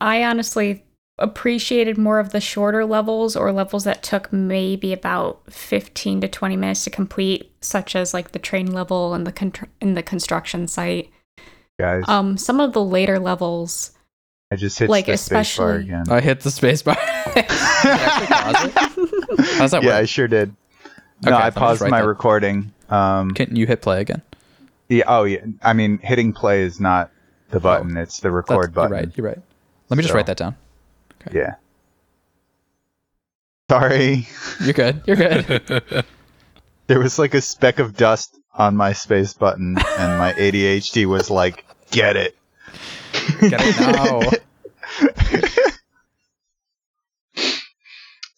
I honestly appreciated more of the shorter levels or levels that took maybe about 15 to 20 minutes to complete, such as like the train level and the con- in the construction site. Guys, Um, some of the later levels, I just hit like, the space bar especially- again. I hit the space bar. How's that yeah, I sure did. No, Okay, I let me just paused write my that. recording. Um, Can you hit play again? yeah, oh yeah. I mean, hitting play is not the button; it's the record button. You're right. You're right. Let me just So- write that down. Yeah. Sorry, You're good. You're good. there was like a speck of dust on my space button, and my ADHD was like, "Get it." Get it now.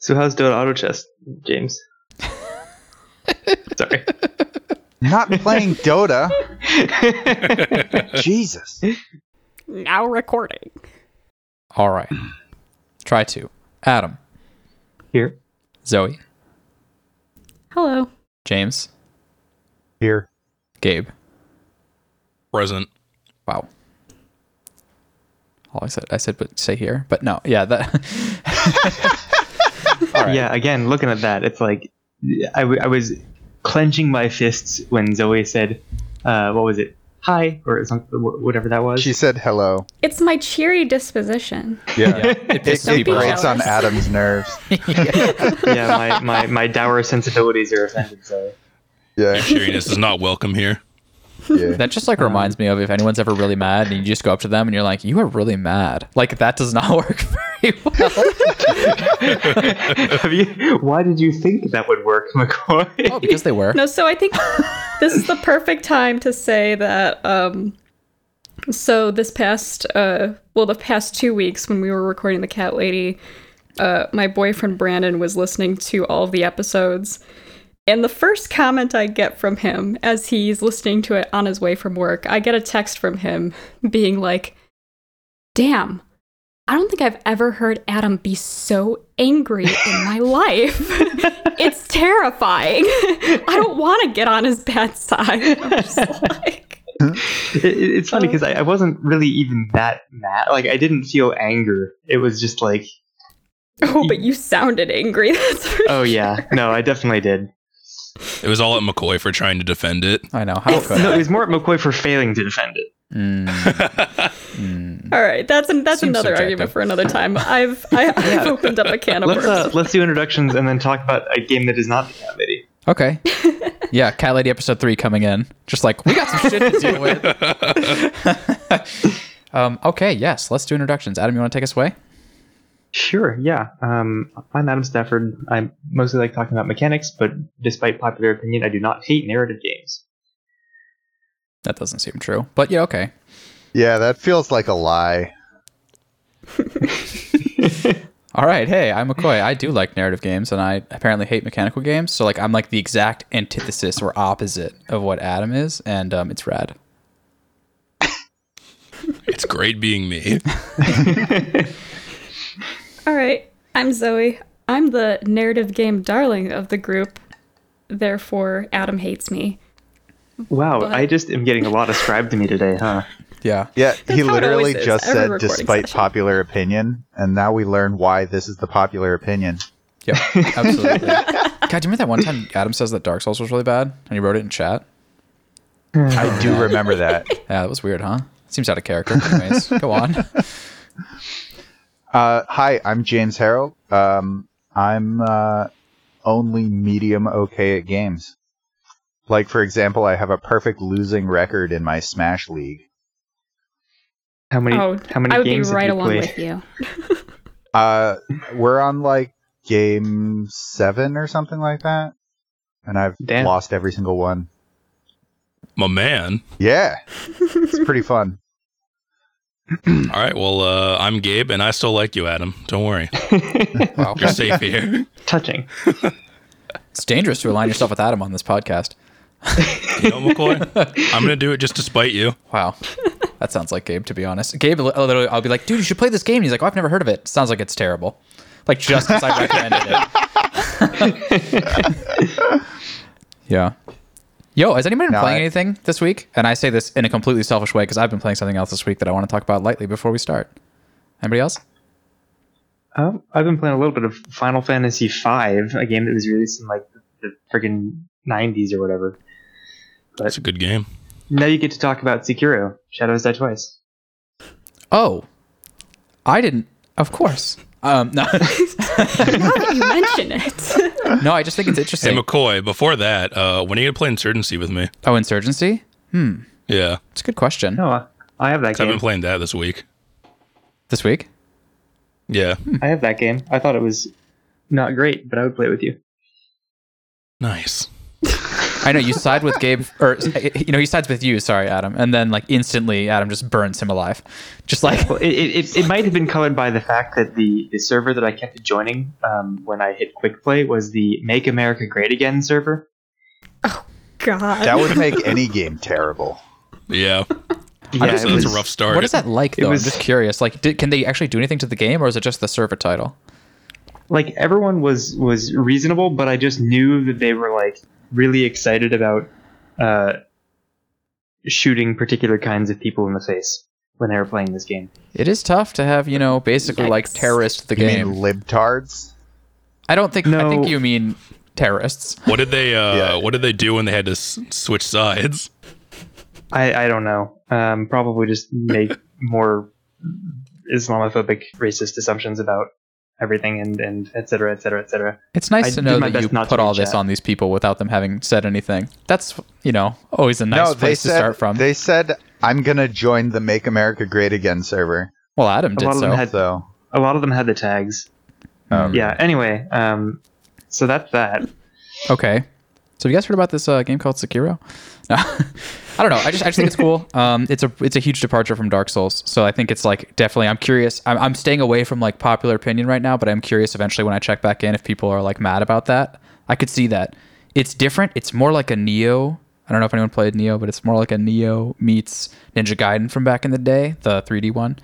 So how's Dota Auto Chess, James? Sorry. Not playing Dota. Jesus. now recording. All right. Try to. Adam, Here. Zoe, Hello. James, Here. Gabe. Present. Wow. All I said, I said, but say here, but no, yeah, that. All right. Yeah, again, looking at that, it's like I, w- I was clenching my fists when Zoe said, uh, "What was it? Hi," or something, wh- whatever that was. She said hello. It's my cheery disposition. Yeah. Yeah, it It, pisses it be people off. grates on. Adam's nerves. yeah, my, my, my dour sensibilities are offended. So Yeah. Cheeriness is not welcome here. Yeah. That just like reminds me of if anyone's ever really mad and you just go up to them and you're like, "You are really mad." Like that does not work very well. Have you? Why did you think that would work, McCoy? oh, because they were. No, so I think this is the perfect time to say that. Um, so this past, uh, well, the past two weeks when we were recording the Cat Lady, uh, my boyfriend Brandon was listening to all of the episodes, and the first comment I get from him as he's listening to it on his way from work, I get a text from him being like, "Damn." I don't think I've ever heard Adam be so angry in my life. it's terrifying. I don't want to get on his bad side. I'm just like, It, it- it's funny um, because I, I wasn't really even that mad. Like I didn't feel anger. It was just like, oh, but you sounded angry. That's for oh yeah, no, I definitely did. It was all at McCoy for trying to defend it. I know how could No, it was more at McCoy for failing to defend it. Mm, mm. All right, that's an, that's Seems another subjective. argument for another time. I've I, I've opened up a can of Let's worms. uh, let's do introductions and then talk about a game that is not the Cat Lady. Okay. Yeah, Cat Lady episode three coming in. Just like we got some shit to deal with. um, okay, yes, let's do introductions. Adam, you want to take us away? Sure, yeah. Um, I'm Adam Stafford. I mostly like talking about mechanics, but despite popular opinion, I do not hate narrative games. That doesn't seem true, but yeah, okay. Yeah, that feels like a lie. All right, hey, I'm McCoy. I do like narrative games, and I apparently hate mechanical games. So like, I'm like the exact antithesis or opposite of what Adam is, and um, it's rad. It's great being me. All right, I'm Zoe. I'm the narrative game darling of the group. Therefore, Adam hates me. Wow, But- I just am getting a lot ascribed to me today, huh? Yeah. Yeah, he literally always is, just said despite session. popular opinion, and now we learn why this is the popular opinion. Yep. Absolutely. God, do you remember that one time Adam says that Dark Souls was really bad, and he wrote it in chat? I do remember that. Yeah, that was weird, huh? Seems out of character. Anyways, go on. Uh, hi, I'm James Harrell. Um, I'm uh, only medium okay at games. Like, for example, I have a perfect losing record in my Smash League. How many? oh, how many I would be games have right you along played? with you. Uh, we're on like game seven or something like that, and I've Damn. lost every single one. My man. Yeah, it's pretty fun. All right. Well, uh, I'm Gabe, and I still like you, Adam. Don't worry. Wow. You're safe here. Touching. It's dangerous to align yourself with Adam on this podcast. You know, McCoy? I'm going to do it just to spite you. Wow. That sounds like Gabe, to be honest. Gabe, literally, I'll be like, dude, you should play this game. And he's like, oh, I've never heard of it. Sounds like it's terrible. Like, just because I recommended it. yeah. Yo, has anybody been No, playing I- anything this week? And I say this in a completely selfish way because I've been playing something else this week that I want to talk about lightly before we start. Anybody else? Um, I've been playing a little bit of Final Fantasy V, a game that was released in like the freaking 90s or whatever. That's a good game. Now you get to talk about Sekiro, Shadows Die Twice. Oh, I didn't. Of course. Um, no, Now that you mention it. No, I just think it's interesting. Hey. McCoy, before that, uh, when are you gonna play Insurgency with me? oh, Insurgency? Hmm. Yeah, It's a good question. No, uh, I have that game. I've been playing that this week. This week? Yeah, I have that game. I thought it was not great, but I would play it with you. nice. I know you side with Gabe, or you know he sides with you. Sorry, Adam, and then like instantly, Adam just burns him alive, just like Well, it, it, it, it might have been colored by the fact that the, the server that I kept joining um, when I hit quick play was the Make America Great Again server. Oh God. That would make any game terrible. Yeah, Yeah, that's, it that's a rough start. What is that like though? was- I'm just curious. Like, did, can they actually do anything to the game, or is it just the server title? like everyone was was reasonable, but I just knew that they were like really excited about uh, shooting particular kinds of people in the face when they were playing this game. It is tough to have you know basically like Yikes. terrorist the You game. mean libtards? I don't think. No. I think you mean terrorists. What did they? Uh, Yeah. What did they do when they had to s- switch sides? I, I don't know. Um, probably just make more Islamophobic, racist assumptions about everything and and et cetera, et cetera, et cetera. It's nice I to know that you best not put all this chat. on these people without them having said anything. That's you know always a nice no, they place to start from. they said I'm gonna join the Make America Great Again server. well, Adam A did lot of them so. had So a lot of them had the tags. um, Yeah. Anyway, um, so that's that. Okay. So have you guys heard about this uh, game called Sekiro? No. I don't know. I just I just think it's cool. Um, it's a it's a huge departure from Dark Souls. So I think it's like definitely. I'm curious. I'm, I'm staying away from like popular opinion right now, but I'm curious eventually when I check back in if people are like mad about that. I could see that. It's different. It's more like a Nioh. I don't know if anyone played Nioh, but it's more like a Nioh meets Ninja Gaiden from back in the day, the 3D one.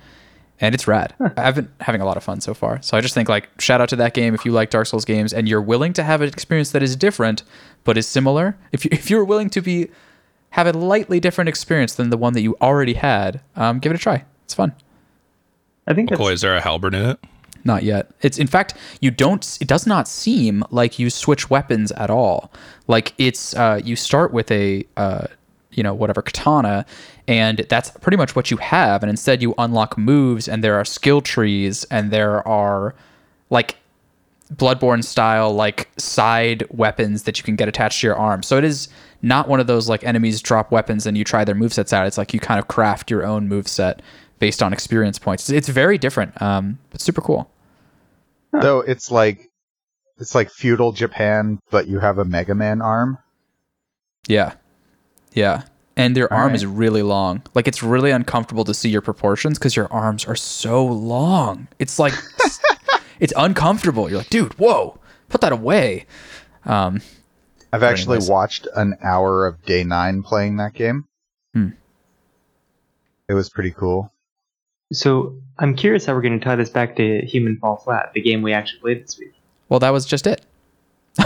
And it's rad. I've been having a lot of fun so far. So I just think like shout out to that game if you like Dark Souls games and you're willing to have an experience that is different but is similar. If you if you're willing to be have a lightly different experience than the one that you already had, um, give it a try. It's fun. I think that's McCoy, is there a halberd in it? Not yet. It's in fact you don't. It does not seem like you switch weapons at all. Like it's uh, you start with a uh, you know whatever katana, and that's pretty much what you have. And instead you unlock moves, and there are skill trees, and there are like Bloodborne style like side weapons that you can get attached to your arm. So it is not one of those like enemies drop weapons and you try their movesets out. It's like you kind of craft your own moveset based on experience points. It's very different. Um, but super cool. though it's like it's like feudal Japan, but you have a Mega Man arm. Yeah. Yeah. And their arm right. is really long. Like it's really uncomfortable to see your proportions because your arms are so long. It's like it's uncomfortable. You're like, dude, whoa, put that away. Um, I've actually nice. watched an hour of Day9 playing that game. Hmm. It was pretty cool. So I'm curious how we're going to tie this back to Human Fall Flat, the game we actually played this week. well, that was just it. you don't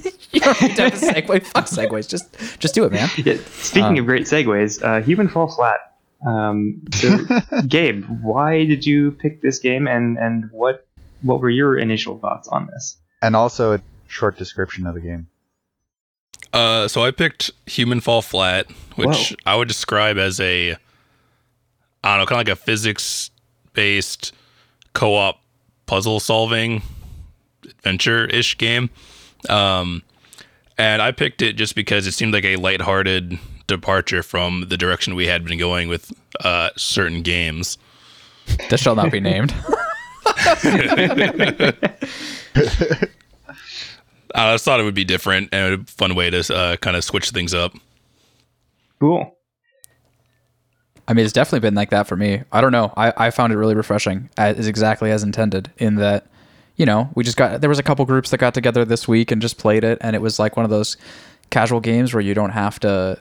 need to have a segue. Fuck segues. Just just do it, man. Yeah, speaking Um, of great segues, uh, Human Fall Flat. Um, so, Gabe, why did you pick this game, and and what what were your initial thoughts on this? And also a short description of the game. Uh, so I picked Human Fall Flat, which Whoa. I would describe as a, I don't know, kind of like a physics-based co-op puzzle-solving adventure-ish game. Um, and I picked it just because it seemed like a lighthearted departure from the direction we had been going with uh, certain games. This shall not be named. I just thought it would be different and a fun way to uh, kind of switch things up. Cool. I mean, it's definitely been like that for me. I don't know. I, I found it really refreshing, as exactly as intended. In that, you know, we just got there was a couple groups that got together this week and just played it, and it was like one of those casual games where you don't have to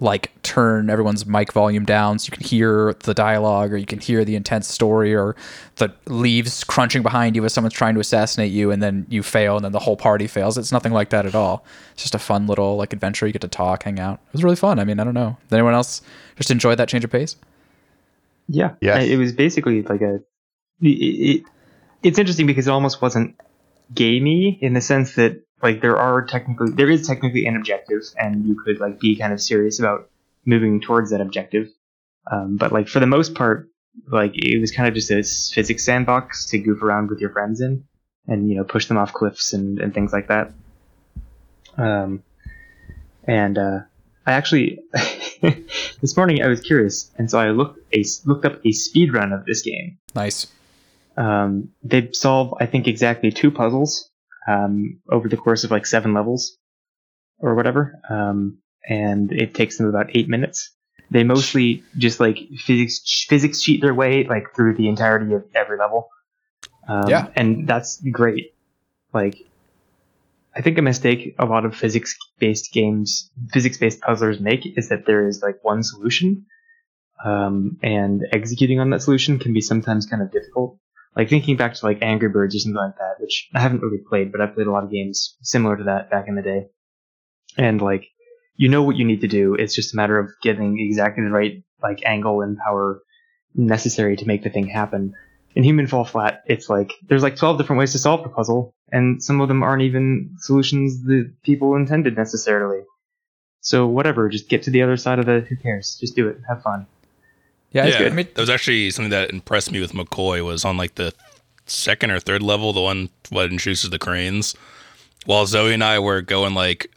like turn everyone's mic volume down so you can hear the dialogue or you can hear the intense story or the leaves crunching behind you as someone's trying to assassinate you and then you fail and then the whole party fails. It's nothing like that at all. It's just a fun little like adventure. You get to talk, hang out. It was really fun. I mean, I don't know. Did anyone else just enjoy that change of pace? Yeah. yeah It was basically like a it, it, it's interesting because it almost wasn't gamey in the sense that like there are technically there is technically an objective and you could like be kind of serious about moving towards that objective. Um, but like for the most part like it was kind of just a physics sandbox to goof around with your friends in and you know push them off cliffs and, and things like that. Um, and uh, i actually this morning i was curious and so i looked a, looked up a speed run of this game. Nice. Um, they solve i think exactly two puzzles um, over the course of like seven levels or whatever. Um, and it takes them about eight minutes. They mostly just like physics physics cheat their way like through the entirety of every level. Um, Yeah. and that's great. Like i think a mistake a lot of physics based games physics based puzzlers make is that there is like one solution. Um, and executing on that solution can be sometimes kind of difficult like thinking back to like Angry Birds or something like that, which I haven't really played, but I've played a lot of games similar to that back in the day. And like, you know what you need to do. It's just a matter of getting exactly the right like angle and power necessary to make the thing happen. In Human Fall Flat, it's like there's like 12 different ways to solve the puzzle, and some of them aren't even solutions that people intended necessarily. So whatever, just get to the other side of the. Who cares? Just do it. Have fun. Yeah, it's yeah, good. I mean, that was actually something that impressed me with McCoy was on like the second or third level, the one what introduces the cranes. While Zoe and I were going like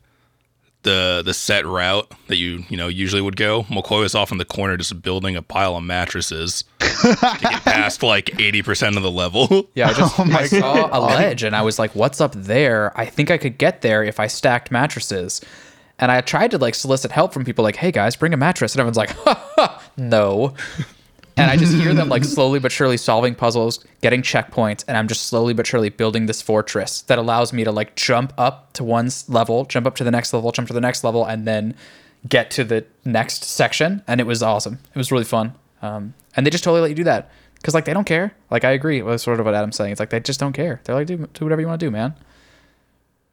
the the set route that you you know usually would go, McCoy was off in the corner just building a pile of mattresses to get past like eighty percent of the level. yeah, I just Oh my I saw a ledge and I was like, "What's up there? I think I could get there if I stacked mattresses." And I tried to like solicit help from people, like, "Hey guys, bring a mattress," and everyone's like, ha, ha, "No." And I just hear them like slowly but surely solving puzzles, getting checkpoints, and I'm just slowly but surely building this fortress that allows me to like jump up to one level, jump up to the next level, jump to the next level, and then get to the next section. And it was awesome. It was really fun. Um, and they just totally let you do that because like they don't care. Like I agree with sort of what Adam's saying. It's like they just don't care. They're like, do, do whatever you want to do, man.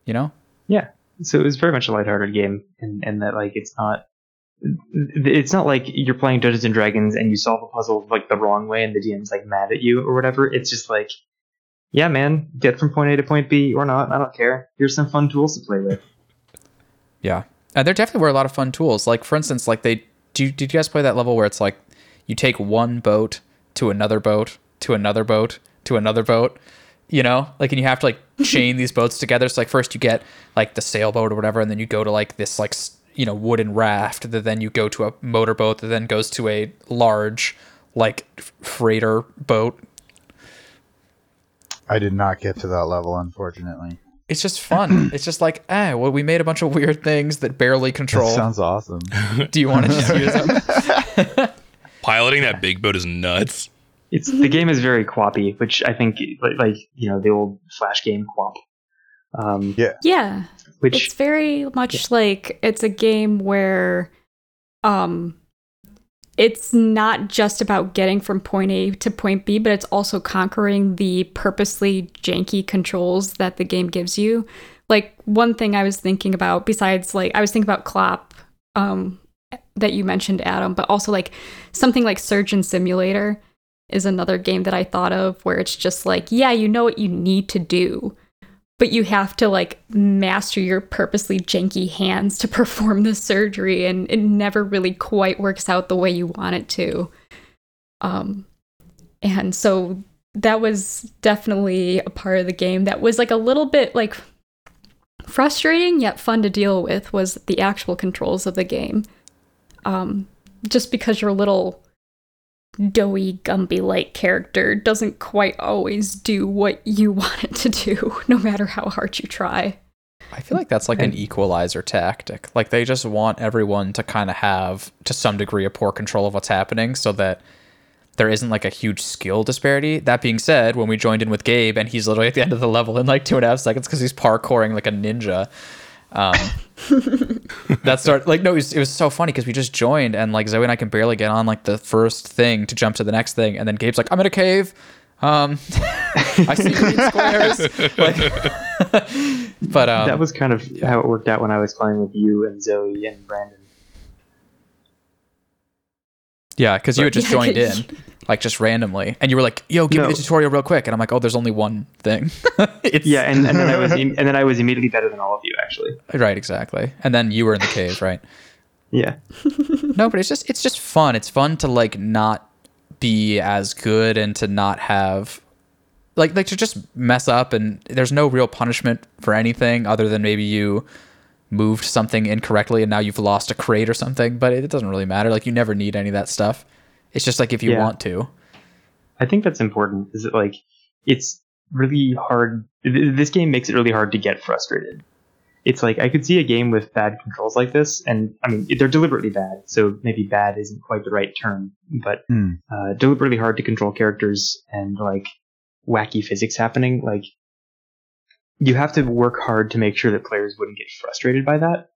You know? Yeah. So it was very much a lighthearted game, and and that like it's not. It's not like you're playing Dungeons and Dragons and you solve a puzzle like the wrong way and the DM's like mad at you or whatever. It's just like, yeah, man, get from point A to point B or not. I don't care. Here's some fun tools to play with. Yeah. And there definitely were a lot of fun tools. Like for instance, like they do. Did you guys play that level where it's like you take one boat to another boat to another boat to another boat? You know, like and you have to like chain these boats together. So like first you get like the sailboat or whatever, and then you go to like this like s- you know wooden raft. That then you go to a motorboat that then goes to a large like freighter boat. I did not get to that level, unfortunately. It's just fun. it's just like, ah, well, we made a bunch of weird things that barely That control. sounds awesome. Do you want to just use them? Piloting that big boat is nuts. It's the game is very quappy, which I think like, like you know the old Flash game QWOP. Um, Yeah. Yeah. Which it's very much like it's a game where um it's not just about getting from point A to point B, but it's also conquering the purposely janky controls that the game gives you. Like one thing I was thinking about besides like I was thinking about Clop um that you mentioned Adam, but also like something like Surgeon Simulator is another game that I thought of where it's just like, yeah, you know what you need to do, but you have to like master your purposely janky hands to perform the surgery and it never really quite works out the way you want it to. Um and so that was definitely a part of the game that was like a little bit like frustrating yet fun to deal with was the actual controls of the game. Um just because your little doughy gumby like character doesn't quite always do what you want it to do no matter how hard you try I feel like that's like an equalizer tactic. Like they just want everyone to kind of have, to some degree, a poor control of what's happening so that there isn't like a huge skill disparity. That being said, when we joined in with Gabe and he's literally at the end of the level in like two and a half seconds because he's parkouring like a ninja. Um, that started like no, it was, it was so funny because we just joined and like Zoe and I can barely get on like the first thing to jump to the next thing, and then Gabe's like, "I'm in a cave." Um, I see green squares. Like, but um, that was kind of how it worked out when I was playing with you and Zoe and Brandon. Yeah, because you had just Yeah, joined in, like just randomly, and you were like, "Yo, give me the tutorial real quick," and I'm like, "Oh, there's only one thing." it's, Yeah, and, and then I was im- and then I was immediately better than all of you actually. right, exactly. And then you were in the cave, right? Yeah. No, but it's just it's just fun. It's fun to like not be as good and to not have like like to just mess up and there's no real punishment for anything other than maybe you moved something incorrectly and now you've lost a crate or something, but it, doesn't really matter. Like you never need any of that stuff. It's just like if you Yeah. want to. I think that's important. Is it like it's really hard. This game makes it really hard to get frustrated. It's like I could see a game with bad controls like this, and I mean they're deliberately bad. So maybe bad isn't quite the right term, but Hmm. uh, deliberately hard to control characters and like wacky physics happening. Like you have to work hard to make sure that players wouldn't get frustrated by that.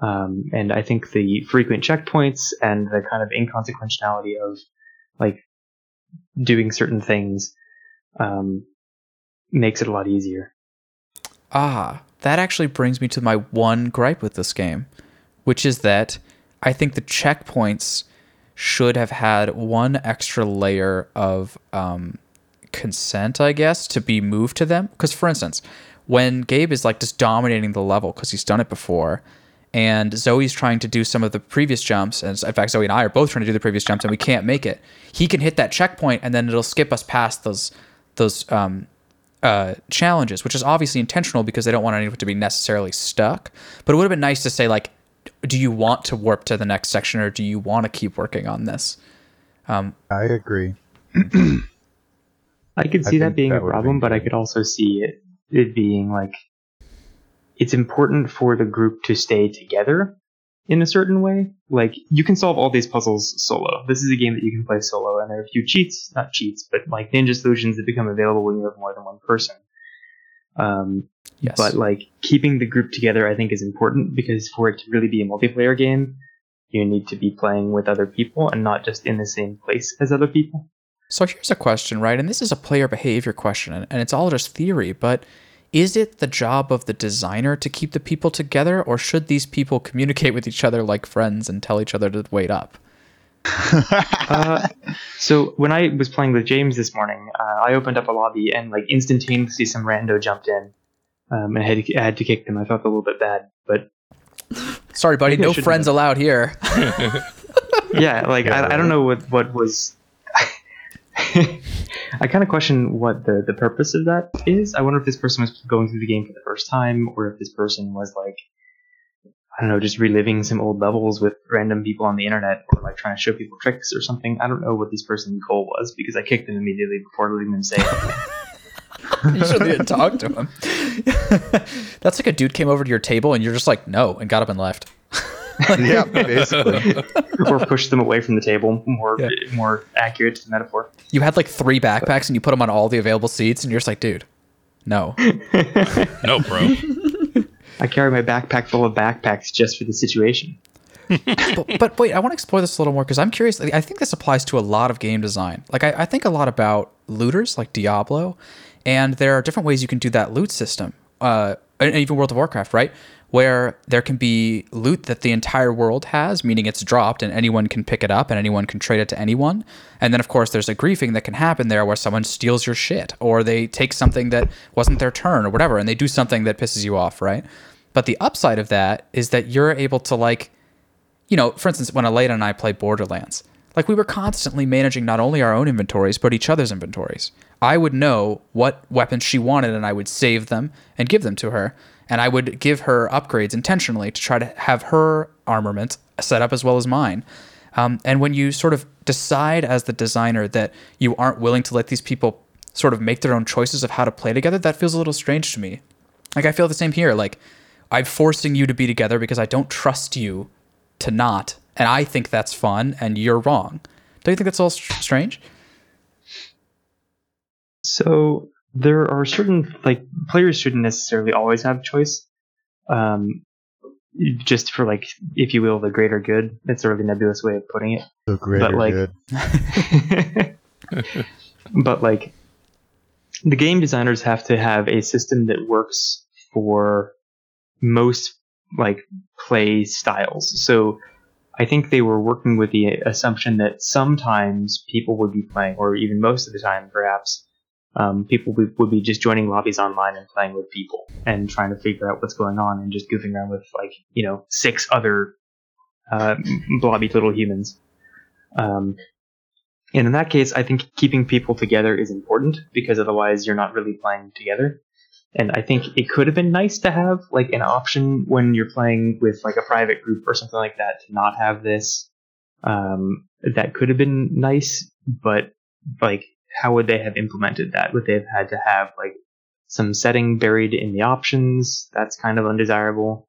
Um, and I think the frequent checkpoints and the kind of inconsequentiality of like doing certain things um, makes it a lot easier. Ah, that actually brings me to my one gripe with this game, which is that I think the checkpoints should have had one extra layer of um, consent, I guess, to be moved to them. Because, for instance, when Gabe is like just dominating the level because he's done it before, and Zoe's trying to do some of the previous jumps, and in fact, Zoe and I are both trying to do the previous jumps, and we can't make it. He can hit that checkpoint, and then it'll skip us past those those um, uh, challenges, which is obviously intentional because they don't want anyone to be necessarily stuck. But it would have been nice to say like, do you want to warp to the next section, or do you want to keep working on this? I agree. I could I see that being that a problem, been but I could also see it, it being like it's important for the group to stay together in a certain way. Like you can solve all these puzzles solo. This is a game that you can play solo, and there are a few cheats, not cheats, but like ninja solutions that become available when you have more than one person. Um, Yes. But like keeping the group together, I think is important because for it to really be a multiplayer game, you need to be playing with other people and not just in the same place as other people. So here's a question, right? And this is a player behavior question, and and it's all just theory, but is it the job of the designer to keep the people together, or should these people communicate with each other like friends and tell each other to wait up? Uh, so when I was playing with James this morning, uh, I opened up a lobby and like instantaneously some rando jumped in, um, and I had, to, I had to kick them. I felt a little bit bad, but Sorry, buddy, no friends have. allowed here. yeah, like Yeah, I, I don't know what what was. I kind of question what the the purpose of that is. I wonder if this person was going through the game for the first time, or if this person was like, I don't know, just reliving some old levels with random people on the internet, or like trying to show people tricks or something. I don't know what this person's goal was because I kicked them immediately before letting them say it. you should have talked to him. That's like a dude came over to your table and you're just like, no, and got up and left. yeah, basically. or push them away from the table. More Yeah. more accurate to the metaphor. You had like three backpacks and you put them on all the available seats, and you're just like, dude, no. No, bro. I carry my backpack full of backpacks just for the situation. but, but wait, I want to explore this a little more because I'm curious. I think this applies to a lot of game design. Like, I, I think a lot about looters, like Diablo, and there are different ways you can do that loot system. Uh, and even World of Warcraft, right? Where there can be loot that the entire world has, meaning it's dropped and anyone can pick it up and anyone can trade it to anyone. And then, of course, there's a griefing that can happen there where someone steals your shit or they take something that wasn't their turn or whatever and they do something that pisses you off, right? But the upside of that is that you're able to, like, you know, for instance, when Elena and I played Borderlands, like we were constantly managing not only our own inventories, but each other's inventories. I would know what weapons she wanted and I would save them and give them to her. And I would give her upgrades intentionally to try to have her armament set up as well as mine. Um, and when you sort of decide as the designer that you aren't willing to let these people sort of make their own choices of how to play together, that feels a little strange to me. Like I feel the same here. Like I'm forcing you to be together because I don't trust you to not, and I think that's fun, and you're wrong. Don't you think that's all str- strange? So there are certain like players shouldn't necessarily always have choice. Um, just for like, if you will, the greater good. That's a really nebulous way of putting it. The greater like- good. but like the game designers have to have a system that works for most like play styles. So I think they were working with the assumption that sometimes people would be playing, or even most of the time, perhaps, um, people would, would be just joining lobbies online and playing with people and trying to figure out what's going on and just goofing around with like you know six other uh, blobby little humans. Um, and in that case, I think keeping people together is important because otherwise you're not really playing together. And I think it could have been nice to have like an option when you're playing with like a private group or something like that to not have this. Um, that could have been nice, but like, how would they have implemented that? Would they have had to have like some setting buried in the options? That's kind of undesirable.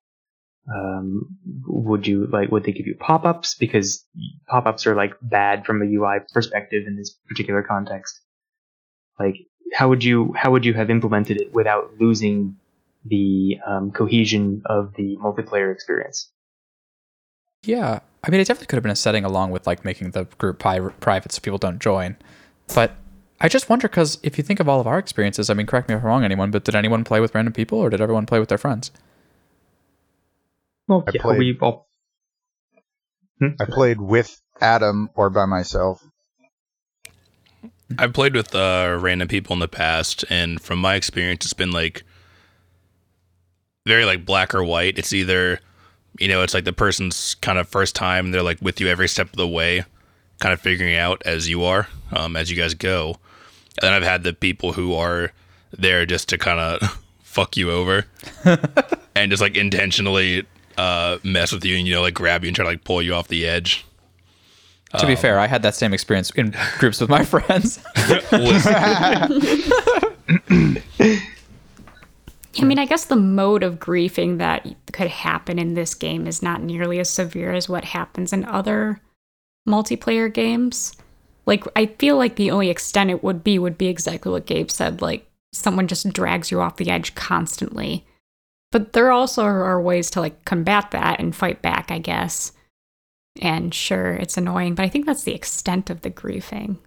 Um, would you like? Would they give you pop-ups because pop-ups are like bad from a UI perspective in this particular context? Like, how would you how would you have implemented it without losing the um, cohesion of the multiplayer experience? Yeah, I mean, it definitely could have been a setting along with like making the group pi- private so people don't join. But I just wonder because if you think of all of our experiences, I mean, correct me if I'm wrong, anyone, but did anyone play with random people or did everyone play with their friends? Well, I yeah, played- we all. Hmm? I played with Adam or by myself. I've played with uh, random people in the past, and from my experience, it's been like very like black or white. It's either, you know, it's like the person's kind of first time. They're like with you every step of the way, kind of figuring out as you are, um, as you guys go. And then I've had the people who are there just to kind of fuck you over and just like intentionally uh, mess with you and you know like grab you and try to like pull you off the edge. to be fair, I had that same experience in groups with my friends. I mean, I guess the mode of griefing that could happen in this game is not nearly as severe as what happens in other multiplayer games. Like, I feel like the only extent it would be would be exactly what Gabe said. Like, someone just drags you off the edge constantly. But there also are ways to, like, combat that and fight back, I guess. And sure, it's annoying, but I think that's the extent of the griefing.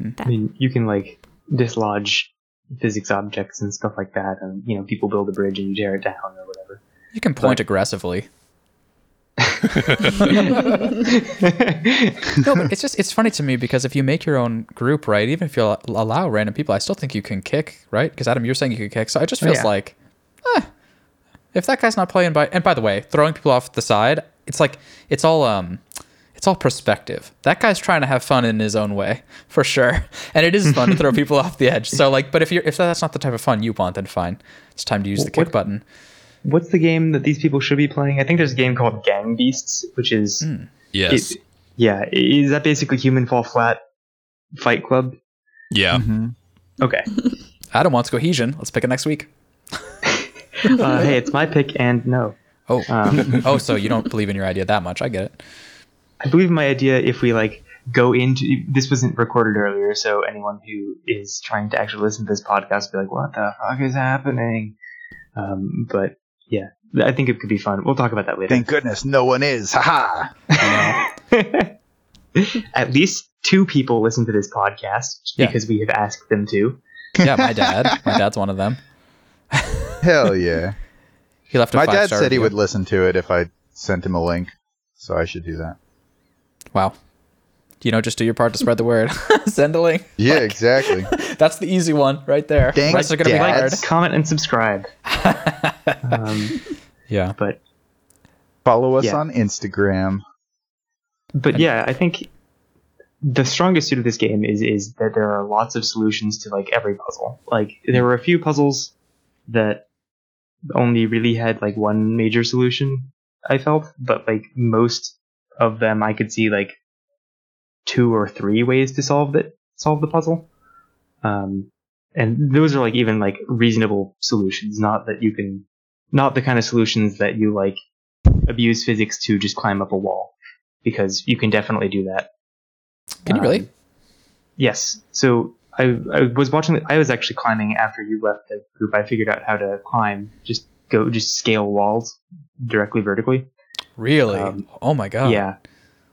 Hmm. I mean, you can like dislodge physics objects and stuff like that, and you know, people build a bridge and you tear it down or whatever. You can point aggressively. No, but it's just it's funny to me because if you make your own group, right, even if you allow random people, I still think you can kick, right? Because Adam, you're saying you could kick, so it just feels Yeah. like, eh, if that guy's not playing by, and by the way, throwing people off the side, it's like it's all um, it's all perspective. That guy's trying to have fun in his own way, for sure, and it is fun to throw people off the edge. So like, but if you're if that's not the type of fun you want, then fine, it's time to use the kick What- button. What's the game that these people should be playing? I think there's a game called Gang Beasts, which is yes. it- yeah, is that basically Human Fall Flat Fight Club? yeah. Mhm. Okay. Adam wants cohesion. Let's pick it next week. uh, hey, it's my pick, and no. Oh, Um, oh, so you don't believe in your idea that much? I get it. I believe in my idea if we like go into this wasn't recorded earlier, so anyone who is trying to actually listen to this podcast will be like, "What the fuck is happening?" Um, but yeah, I think it could be fun. We'll talk about that later. Thank goodness no one is. Haha. At least two people listen to this podcast Yeah. because we have asked them to. Yeah, my dad. My dad's one of them. Hell yeah. He left a My dad five-star said he would listen to it if I sent him a link, so I should do that. Wow. You know, just do your part to spread the word. Send a link. Yeah, exactly. That's the easy one right there. Thanks, Rest are gonna be hard. Like, comment, and subscribe. um, Yeah. but Follow us Yeah. on Instagram. but yeah, I think the strongest suit of this game is is that there are lots of solutions to like every puzzle. Like there were a few puzzles that only really had like one major solution. I felt, but like most of them, I could see like two or three ways to solve it, solve the puzzle. Um, and those are like even like reasonable solutions, not that you can, not the kind of solutions that you like abuse physics to just climb up a wall, because you can definitely do that. Can you really? Um, yes. So I, I was watching. I was actually climbing after you left the group. I figured out how to climb. Just go, just scale walls directly vertically. Really? um, oh my god. Yeah.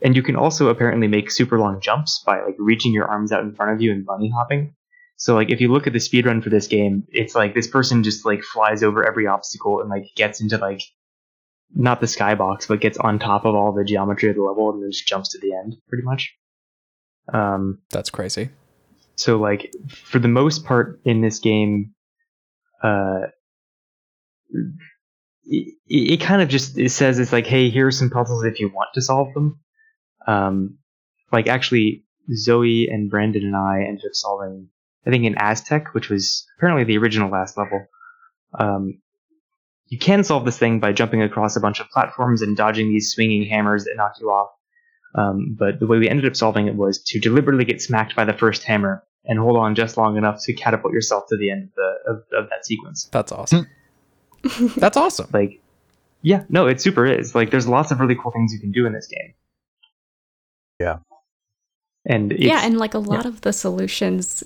And you can also apparently make super long jumps by like reaching your arms out in front of you and bunny hopping. So like if you look at the speed run for this game, it's like this person just like flies over every obstacle and like gets into like not the skybox, but gets on top of all the geometry of the level and then just jumps to the end, pretty much. Um, That's crazy. so like for the most part in this game, uh, it, it kind of just it says it's like, hey, here are some puzzles if you want to solve them. Um, like actually, Zoe and Brandon and I ended up solving, I think, in Aztec, which was apparently the original last level. Um, you can solve this thing by jumping across a bunch of platforms and dodging these swinging hammers that knock you off. Um, but the way we ended up solving it was to deliberately get smacked by the first hammer and hold on just long enough to catapult yourself to the end of, the, of, of that sequence. That's awesome. That's awesome. Like, yeah, no, it super is. Like, there's lots of really cool things you can do in this game. Yeah. And it's, yeah, and like a lot of the solutions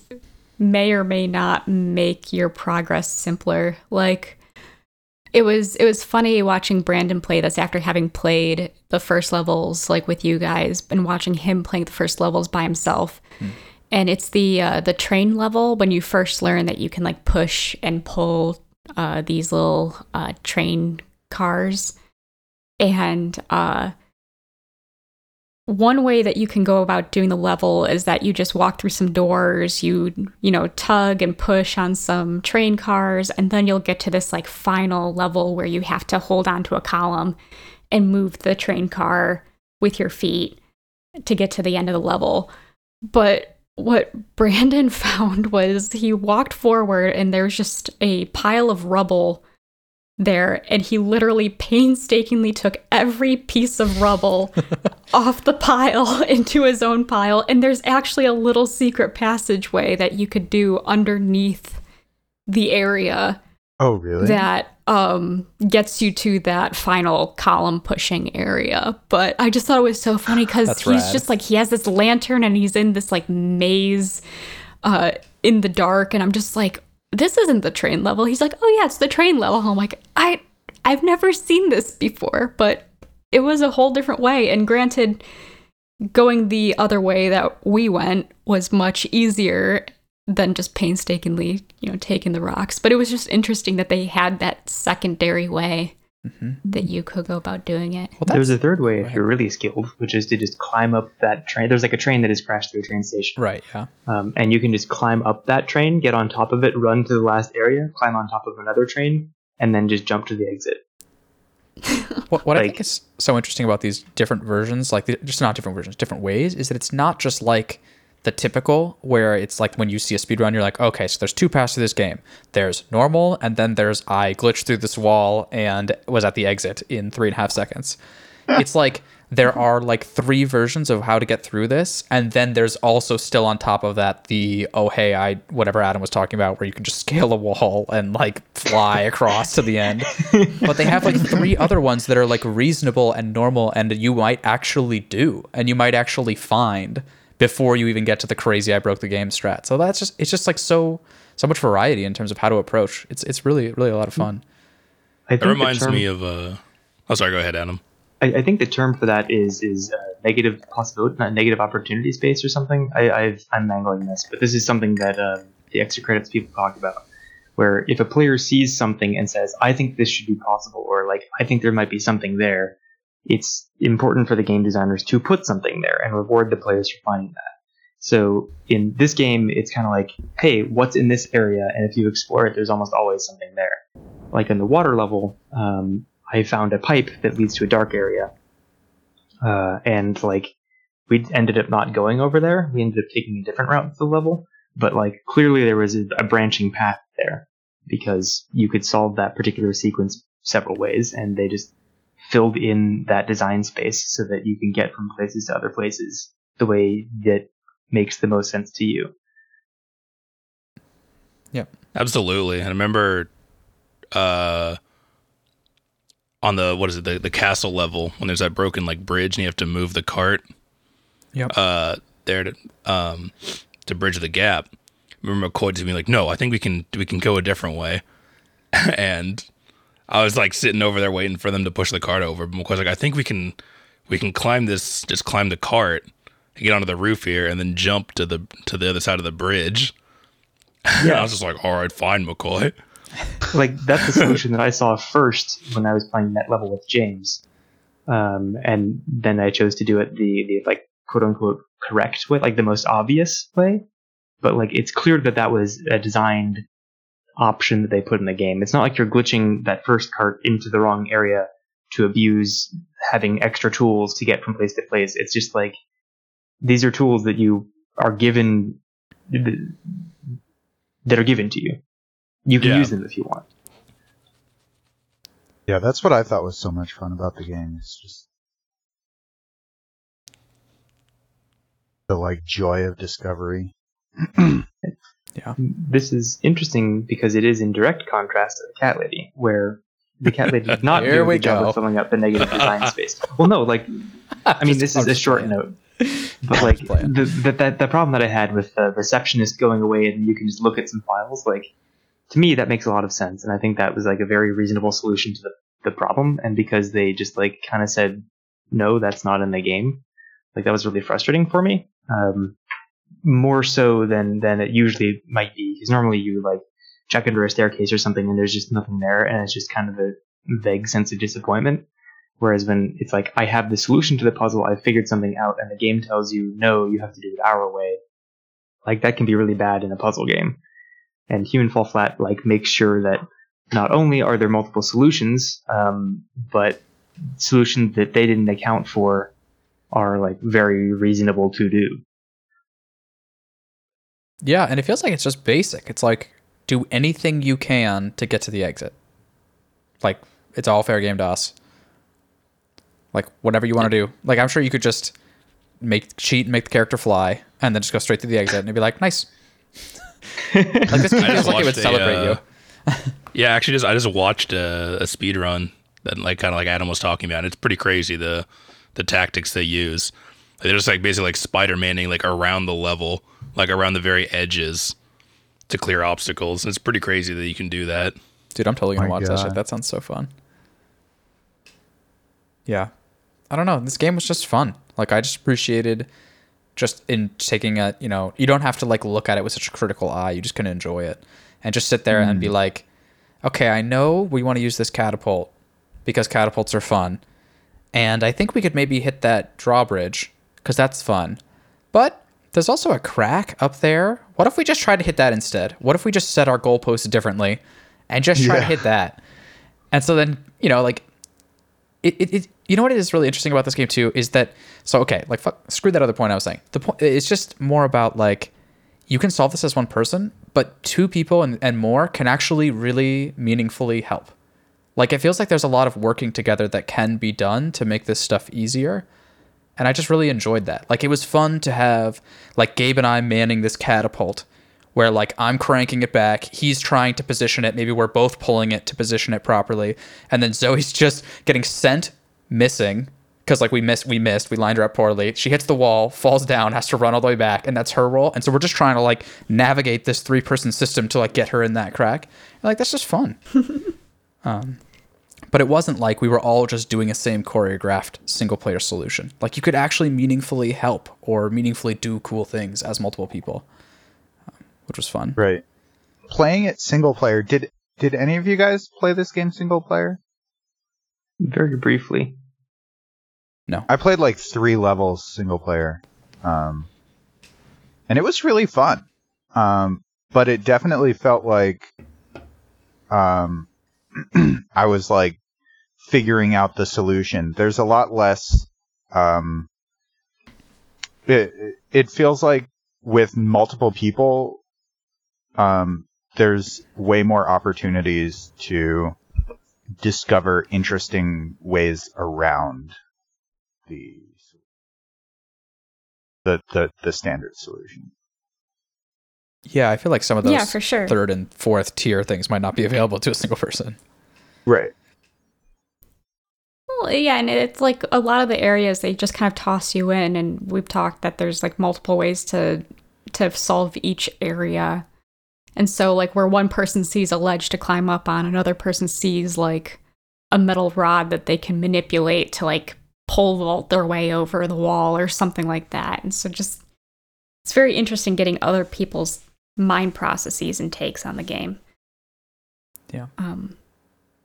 may or may not make your progress simpler. Like it was it was funny watching Brandon play this after having played the first levels like with you guys and watching him playing the first levels by himself. And it's the uh, the train level when you first learn that you can like push and pull uh, these little uh, train cars, and uh, one way that you can go about doing the level is that you just walk through some doors, you you know, tug and push on some train cars and then you'll get to this like final level where you have to hold on to a column and move the train car with your feet to get to the end of the level. But what Brandon found was he walked forward and there's just a pile of rubble there and he literally painstakingly took every piece of rubble off the pile into his own pile and there's actually a little secret passageway that you could do underneath the area Oh, really? that um gets you to that final column pushing area but i just thought it was so funny because he's rad. just like he has this lantern and he's in this like maze uh in the dark and i'm just like this isn't the train level. He's like oh yeah it's the train level. I'm like i i've never seen this before but it was a whole different way. And granted going the other way that we went was much easier than just painstakingly, you know, taking the rocks. But it was just interesting that they had that secondary way that you could go about doing it. Well, there's a third way if right. you're really skilled, which is to just climb up that train. There's like a train that has crashed through a train station. right. Yeah. Um, and you can just climb up that train, get on top of it, run to the last area, climb on top of another train, and then just jump to the exit. What, what I think is so interesting about these different versions, like the, just not different versions, different ways, is that it's not just like the typical where it's like when you see a speedrun, you're like, okay, so there's two paths to this game. There's normal, and then there's I glitched through this wall and was at the exit in three and a half seconds. It's like there are like three versions of how to get through this, and then there's also still on top of that the oh hey I whatever Adam was talking about where you can just scale a wall and like fly across to the end. But they have like three other ones that are like reasonable and normal and you might actually do and you might actually find before you even get to the crazy I broke the game strat. So that's just it's just like so so much variety in terms of how to approach. It's it's really really a lot of fun. I think That reminds term- me of uh Oh sorry, go ahead, Adam. I, I think the term for that is is uh, negative possibility, not negative opportunity space or something. I, I've, I'm mangling this, but this is something that uh, the extra credits people talk about. Where if a player sees something and says, "I think this should be possible," or like, "I think there might be something there," it's important for the game designers to put something there and reward the players for finding that. So in this game, it's kind of like, "Hey, what's in this area?" And if you explore it, there's almost always something there. Like in the water level, um, I found a pipe that leads to a dark area. Uh, and like we ended up not going over there. We ended up taking a different route to the level, but like clearly there was a, a branching path there because you could solve that particular sequence several ways, and they just filled in that design space so that you can get from places to other places the way that makes the most sense to you. Yep. Absolutely. And I remember uh on the what is it, the, the castle level when there's that broken like bridge and you have to move the cart Yep. uh there to um to bridge the gap. I remember McCoy to be like, No, I think we can we can go a different way. and I was like sitting over there waiting for them to push the cart over. But McCoy's like, I think we can we can climb this just climb the cart and get onto the roof here and then jump to the to the other side of the bridge. Yeah. I was just like, all right, fine, McCoy. like that's the solution that I saw first when I was playing net level with James, um, and then I chose to do it the the like quote unquote correct way, like the most obvious way. But like it's clear that that was a designed option that they put in the game. It's not like you're glitching that first cart into the wrong area to abuse having extra tools to get from place to place. It's just like these are tools that you are given that are given to you. You can Yeah. use them if you want. Yeah, that's what I thought was so much fun about the game. It's just the like joy of discovery. This is interesting because it is in direct contrast to the cat lady, where the cat lady did not Here do a good job of filling up the negative design space. Well, no, like I mean, this is a short note, but like playing. the, the, that the problem that I had with the receptionist going away and you can just look at some files, like to me that makes a lot of sense, and I think that was like a very reasonable solution to the, the problem. And because they just like kind of said no, that's not in the game, like that was really frustrating for me. Um, more so than than it usually might be, because normally you like check under a staircase or something and there's just nothing there, and it's just kind of a vague sense of disappointment. Whereas when it's like I have the solution to the puzzle, I've figured something out, and the game tells you no, you have to do it our way. Like that can be really bad in a puzzle game. And Human Fall Flat like makes sure that not only are there multiple solutions, um, but solutions that they didn't account for are like very reasonable to do. Yeah, and it feels like it's just basic. It's like do anything you can to get to the exit. Like it's all fair game to us. Like whatever you want to do. Like I'm sure you could just make cheat and make the character fly and then just go straight to the exit and it'd be like, nice. like this feels like it would watched a, celebrate uh, you. Yeah, actually, just I just watched a, a speed run that like kind of like Adam was talking about. It's pretty crazy the the tactics they use. They're just like basically like Spider Maning like around the level, like around the very edges to clear obstacles. And It's pretty crazy that you can do that. Dude, I'm totally gonna My watch that shit. That sounds so fun. Yeah. I don't know. This game was just fun. Like I just appreciated just in taking a you know, you don't have to like look at it with such a critical eye. You just can enjoy it. And just sit there and be hmm. like, Okay, I know we want to use this catapult because catapults are fun. And I think we could maybe hit that drawbridge because that's fun. But there's also a crack up there. What if we just try to hit that instead? What if we just set our goalposts differently and just try to hit that? And so then, you know, like it, it, it you know what is really interesting about this game too is that so okay, like fuck, screw that other point I was saying. The point it's just more about like you can solve this as one person, but two people and, and more can actually really meaningfully help. Like it feels like there's a lot of working together that can be done to make this stuff easier. And I just really enjoyed that. Like it was fun to have like Gabe and I manning this catapult where like I'm cranking it back, he's trying to position it, maybe we're both pulling it to position it properly, and then Zoe's just getting sent missing because like we missed we missed, we lined her up poorly. She hits the wall, falls down, has to run all the way back, and that's her role. And so we're just trying to like navigate this three person system to like get her in that crack. And, like that's just fun. um but it wasn't like we were all just doing a same choreographed single player solution. Like you could actually meaningfully help or meaningfully do cool things as multiple people, um, which was fun. Right. Playing it single player. Did did any of you guys play this game single player? Very briefly. No. I played like three levels single player, um, and it was really fun. Um, but it definitely felt like um, I was like figuring out the solution. There's a lot less. Um, it it feels like with multiple people, um, there's way more opportunities to discover interesting ways around the the the, the standard solution. Yeah, I feel like some of those Yeah, for sure. third and fourth tier things might not be available to a single person. Right. Yeah, and it's like a lot of the areas they just kind of toss you in, and we've talked that there's like multiple ways to to solve each area. And so, like, where one person sees a ledge to climb up on, another person sees like a metal rod that they can manipulate to like pull vault their way over the wall or something like that. And so, just it's very interesting getting other people's mind processes and takes on the game. Yeah. Um,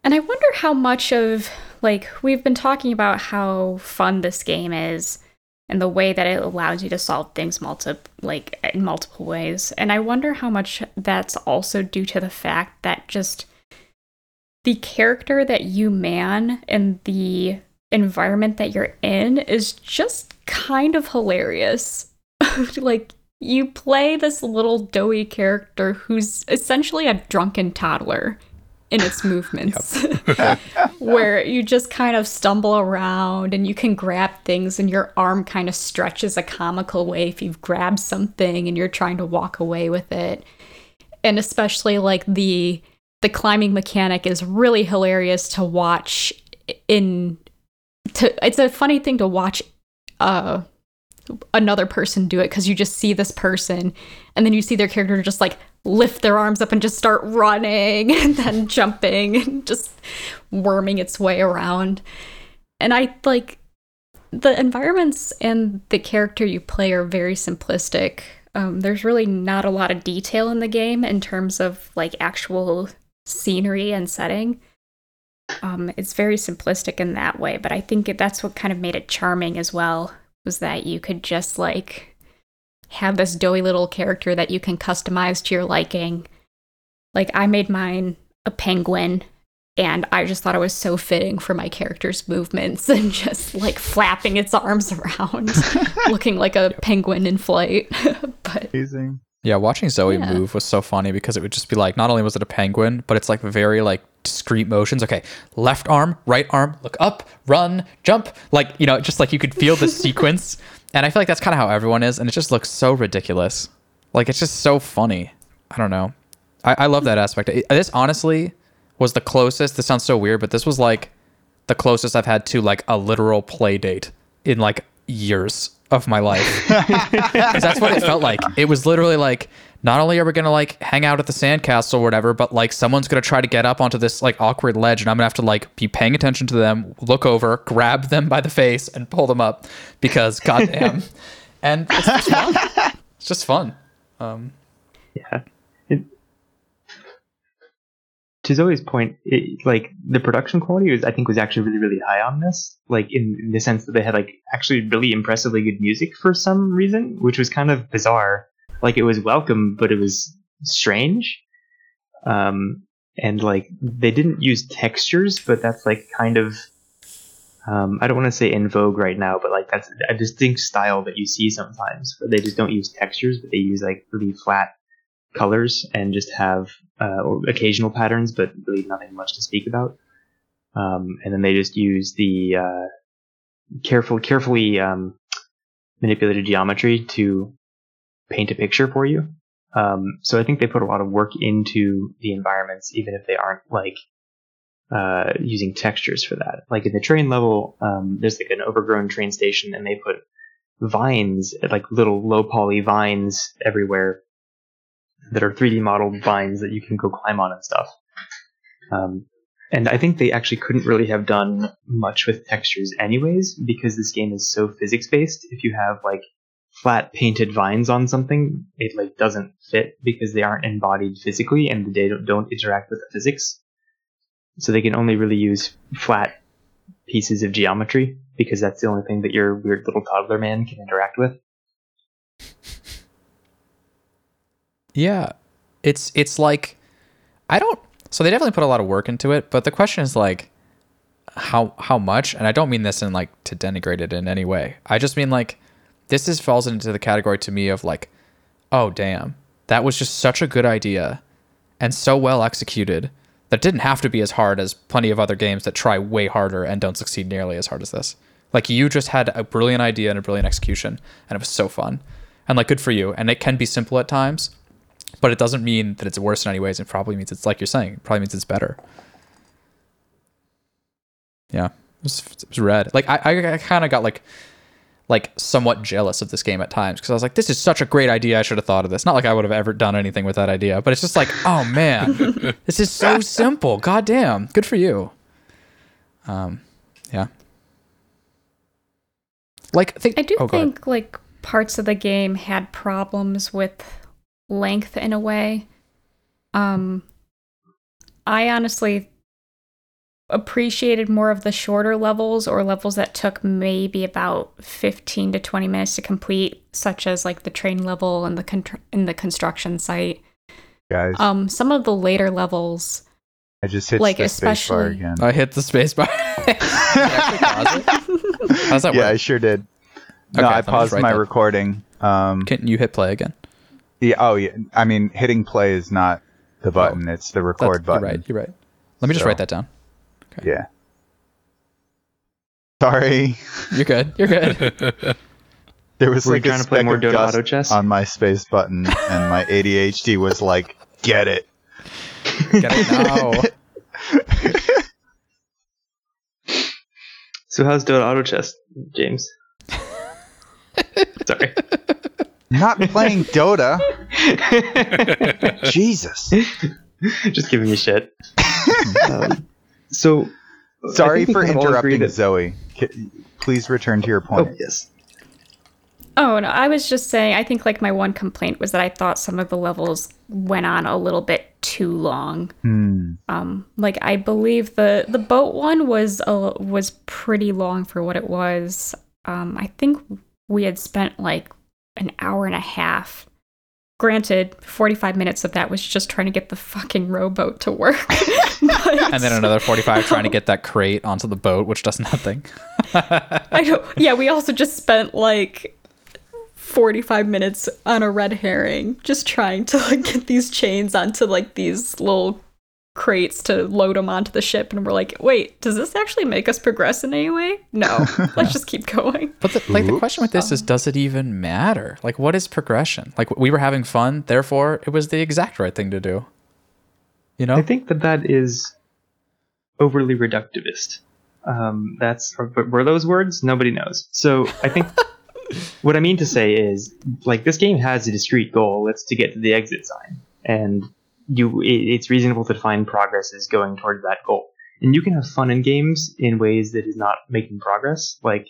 and I wonder how much of like we've been talking about how fun this game is and the way that it allows you to solve things multi like in multiple ways. And I wonder how much that's also due to the fact that just the character that you man and the environment that you're in is just kind of hilarious. like you play this little doughy character who's essentially a drunken toddler in its movements where you just kind of stumble around and you can grab things and your arm kind of stretches a comical way if you've grabbed something and you're trying to walk away with it. And especially like the the climbing mechanic is really hilarious to watch in to it's a funny thing to watch uh another person do it because you just see this person and then you see their character just like lift their arms up and just start running and then jumping and just worming its way around. And I like the environments and the character you play are very simplistic. Um, there's really not a lot of detail in the game in terms of like actual scenery and setting. Um, it's very simplistic in that way, but I think that's what kind of made it charming as well was that you could just like have this doughy little character that you can customize to your liking. Like I made mine a penguin and I just thought it was so fitting for my character's movements and just like flapping its arms around, looking like a penguin in flight. but Amazing. Yeah, watching Zoe Yeah. move was so funny because it would just be like, not only was it a penguin, but it's like very like discrete motions. Okay, left arm, right arm, look up, run, jump. Like, you know, just like you could feel the sequence. And I feel like that's kind of how everyone is. And it just looks so ridiculous. Like, it's just so funny. I don't know. I, I love that aspect. It- this honestly was the closest. This sounds so weird, but this was like the closest I've had to like a literal play date in like years of my life. that's what it felt like. It was literally like, not only are we gonna like hang out at the sandcastle or whatever, but like someone's gonna try to get up onto this like awkward ledge, and I'm gonna have to like be paying attention to them, look over, grab them by the face, and pull them up because goddamn. and it's just fun. It's just fun. Um, Yeah. It, to Zoe's point, it, like the production quality was, I think, was actually really, really high on this. Like in, in the sense that they had like actually really impressively good music for some reason, which was kind of bizarre. Like it was welcome, but it was strange. Um, and like they didn't use textures, but that's like kind of um, I don't want to say in vogue right now, but like that's a distinct style that you see sometimes. Where they just don't use textures, but they use like really flat colors and just have uh, or occasional patterns, but really nothing much to speak about. Um, and then they just use the uh, careful, carefully um, manipulated geometry to paint a picture for you. Um, so I think they put a lot of work into the environments, even if they aren't like uh, using textures for that. Like in the train level, um, there's like an overgrown train station, and they put vines, like little low poly vines everywhere that are 3D modeled vines that you can go climb on and stuff. Um, and I think they actually couldn't really have done much with textures anyways, because this game is so physics based. If you have like flat painted vines on something, it like doesn't fit because they aren't embodied physically and they don't, don't interact with the physics. So they can only really use flat pieces of geometry because that's the only thing that your weird little toddler man can interact with. Yeah. It's it's like I don't so they definitely put a lot of work into it, but the question is like how how much? And I don't mean this in like to denigrate it in any way. I just mean like this is falls into the category to me of like, oh damn, that was just such a good idea and so well executed that didn't have to be as hard as plenty of other games that try way harder and don't succeed nearly as hard as this. Like you just had a brilliant idea and a brilliant execution, and it was so fun. And like good for you. And it can be simple at times, but it doesn't mean that it's worse in any ways. It probably means it's like you're saying, it probably means it's better. Yeah. It was, it was rad. Like I, I, I kind of got like like somewhat jealous of this game at times because I was like, this is such a great idea. I should have thought of this. Not like I would have ever done anything with that idea, but it's just like, oh man, this is so simple. God damn. Good for you. Um, yeah. Like, think, I do oh, go ahead. think like parts of the game had problems with length in a way. Um I honestly appreciated more of the shorter levels or levels that took maybe about 15 to 20 minutes to complete such as like the train level and the con- in the construction site Guys, um some of the later levels I just hit like, the space bar especially- again. I hit the space bar. How's that yeah, I sure did. No, Okay, I let me just paused write my that. recording. Um, Can you hit play again? yeah, oh yeah. I mean, hitting play is not the button; it's the Oh. Record button. You're right. You're right. Let me just write that down. Yeah. Sorry, You're good. You're good. there was Were you like a trying to play speck more of Dota dust Auto Chess? on my space button, and my ADHD was like, "Get it." Get it now. So how's Dota Auto Chess, James? Sorry. Not playing Dota. Jesus. Just giving you shit. um, so Sorry for can all agree interrupting, that- Zoe. K- Please return to your Oh point. yes. Oh no, I was just saying I think like my one complaint was that I thought some of the levels went on a little bit too long. Hmm. Um like I believe the the boat one was a, was pretty long for what it was. Um I think we had spent like an hour and a half. Granted, 45 minutes of that was just trying to get the fucking rowboat to work. But- and then another 45 trying to get that crate onto the boat, which does nothing. I know. Yeah, we also just spent like 45 minutes on a red herring just trying to like get these chains onto like these little crates to load them onto the ship and we're like, "Wait, does this actually make us progress in any way?" No. Let's just keep going. But the, like the question with this is, does it even matter? Like, what is progression? Like, we were having fun, therefore, it was the exact right thing to do. You know? I think that that is overly reductivist. Um, that's but were those words? Nobody knows. So I think what I mean to say is like this game has a discrete goal. It's to get to the exit sign, and you it, it's reasonable to find progress is going towards that goal. And you can have fun in games in ways that is not making progress. Like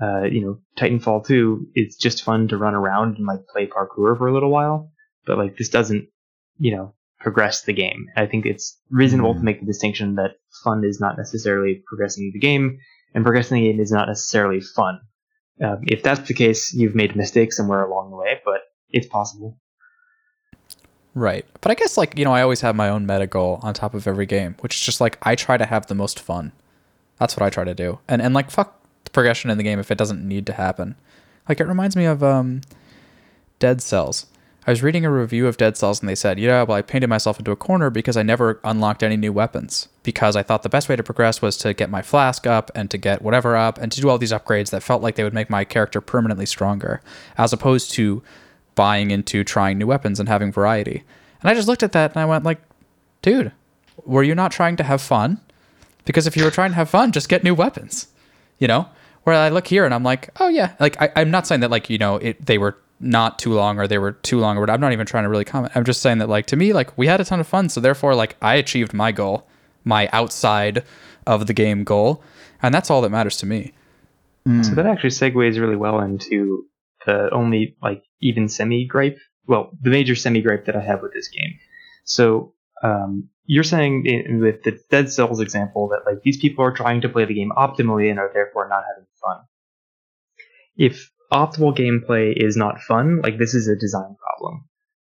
uh, you know, Titanfall 2, it's just fun to run around and like play parkour for a little while. But like this doesn't, you know, progress the game. I think it's reasonable to Mm. make the distinction that fun is not necessarily progressing the game, and progressing the game is not necessarily fun. Um, if that's the case, you've made mistakes somewhere along the way, but it's possible. Right. But I guess like, you know, I always have my own meta goal on top of every game, which is just like I try to have the most fun. That's what I try to do. And and like fuck the progression in the game if it doesn't need to happen. Like it reminds me of um Dead Cells. I was reading a review of Dead Cells and they said, "Yeah, well I painted myself into a corner because I never unlocked any new weapons because I thought the best way to progress was to get my flask up and to get whatever up and to do all these upgrades that felt like they would make my character permanently stronger as opposed to buying into trying new weapons and having variety. And I just looked at that and I went like, dude, were you not trying to have fun? Because if you were trying to have fun, just get new weapons. You know? Where I look here and I'm like, oh yeah. Like I, I'm not saying that like, you know, it they were not too long or they were too long or whatever. I'm not even trying to really comment. I'm just saying that like to me, like we had a ton of fun. So therefore like I achieved my goal, my outside of the game goal. And that's all that matters to me. So that actually segues really well into the only like even semi gripe, well, the major semi gripe that I have with this game. So um, you're saying in, with the Dead Cells example that like these people are trying to play the game optimally and are therefore not having fun. If optimal gameplay is not fun, like this is a design problem.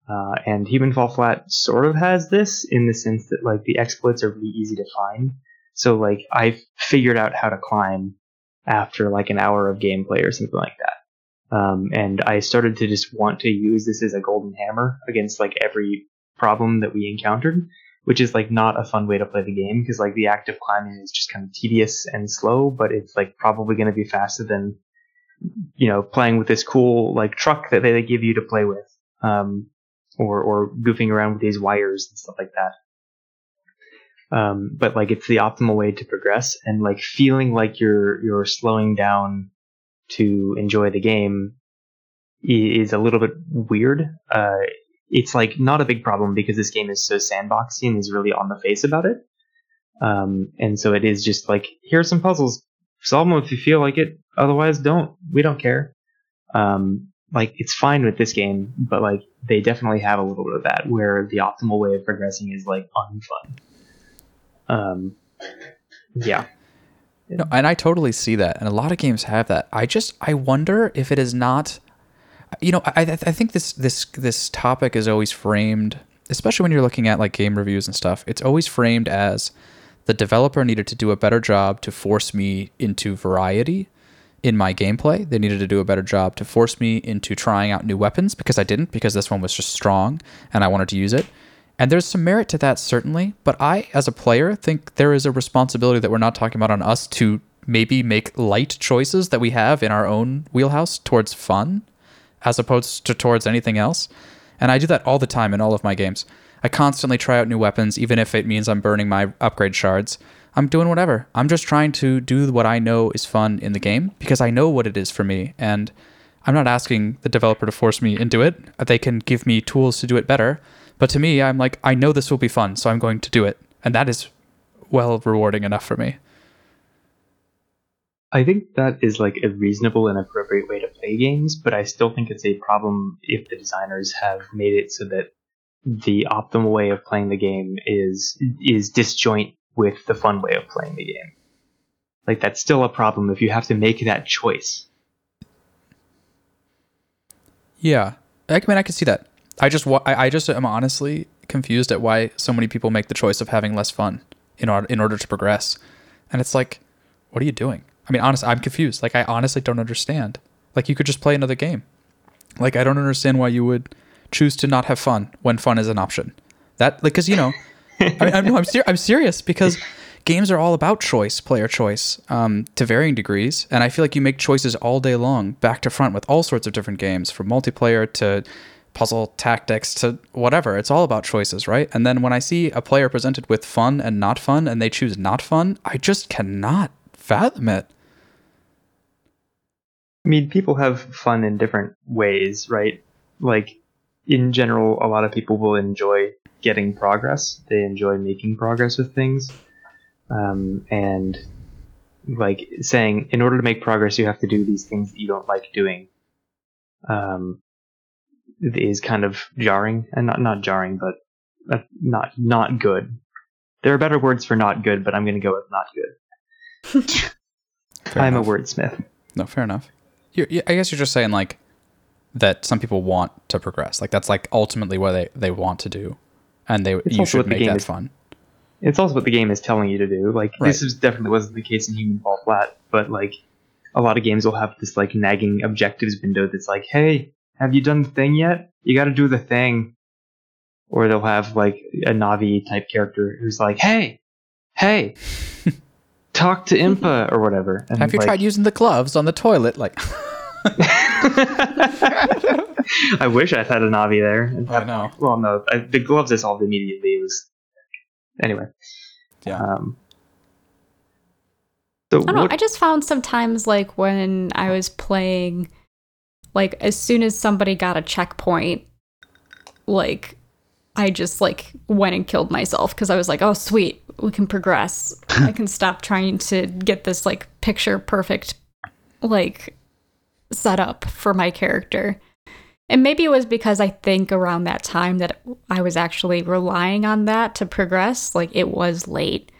Uh, and Human Fall Flat sort of has this in the sense that like the exploits are really easy to find. So like I've figured out how to climb after like an hour of gameplay or something like that. Um, and I started to just want to use this as a golden hammer against like every problem that we encountered, which is like not a fun way to play the game because like the act of climbing is just kind of tedious and slow, but it's like probably going to be faster than you know playing with this cool like truck that they give you to play with, um, or or goofing around with these wires and stuff like that. Um, but like it's the optimal way to progress and like feeling like you're you're slowing down to enjoy the game is a little bit weird. Uh, it's like not a big problem because this game is so sandboxy and is really on the face about it. Um, and so it is just like here's some puzzles solve them if you feel like it otherwise don't we don't care um, like it's fine with this game but like they definitely have a little bit of that where the optimal way of progressing is like unfun Um, yeah. No, and I totally see that, and a lot of games have that. I just I wonder if it is not, you know, I I I think this this this topic is always framed, especially when you're looking at like game reviews and stuff. It's always framed as the developer needed to do a better job to force me into variety in my gameplay. They needed to do a better job to force me into trying out new weapons because I didn't because this one was just strong and I wanted to use it. And there's some merit to that, certainly. But I, as a player, think there is a responsibility that we're not talking about on us to maybe make light choices that we have in our own wheelhouse towards fun as opposed to towards anything else. And I do that all the time in all of my games. I constantly try out new weapons, even if it means I'm burning my upgrade shards. I'm doing whatever. I'm just trying to do what I know is fun in the game because I know what it is for me. And I'm not asking the developer to force me into it. They can give me tools to do it better. But to me, I'm like, I know this will be fun, so I'm going to do it. And that is well rewarding enough for me. I think that is like a reasonable and appropriate way to play games, but I still think it's a problem if the designers have made it so that the optimal way of playing the game is is disjoint with the fun way of playing the game. Like that's still a problem if you have to make that choice. Yeah, I mean, I can see that. I just, I just am honestly confused at why so many people make the choice of having less fun in order in order to progress, and it's like, what are you doing? I mean, honestly, I'm confused. Like, I honestly don't understand. Like, you could just play another game. Like, I don't understand why you would choose to not have fun when fun is an option. That, like, because you know, I mean, I'm, no, I'm, ser- I'm serious because games are all about choice, player choice, um, to varying degrees. And I feel like you make choices all day long, back to front, with all sorts of different games, from multiplayer to puzzle tactics to whatever. It's all about choices, right? And then when I see a player presented with fun and not fun, and they choose not fun, I just cannot fathom it. I mean, people have fun in different ways, right? Like, in general, a lot of people will enjoy getting progress. They enjoy making progress with things. Um, and like saying, in order to make progress, you have to do these things that you don't like doing. Um, is kind of jarring, and not not jarring, but uh, not not good. There are better words for not good, but I'm going to go with not good. I'm enough. a wordsmith. No, fair enough. You're, I guess you're just saying like that some people want to progress. Like that's like ultimately what they, they want to do, and they it's you should make that is, fun. It's also what the game is telling you to do. Like right. this is definitely wasn't the case in Human Fall Flat, but like a lot of games will have this like nagging objectives window that's like, hey, have you done the thing yet? You got to do the thing. Or they'll have like a Navi type character who's like, hey, hey, talk to Impa or whatever. And have you like, tried using the gloves on the toilet? Like. I wish I had a Navi there. I don't know. Well, no, I, the gloves I solved immediately. It was anyway. Yeah. Um, so I don't what, know. I just found sometimes like when I was playing, like as soon as somebody got a checkpoint, like I just like went and killed myself because I was like, oh sweet, we can progress. I can stop trying to get this like picture perfect like set up for my character. And maybe it was because I think around that time that I was actually relying on that to progress. Like it was late.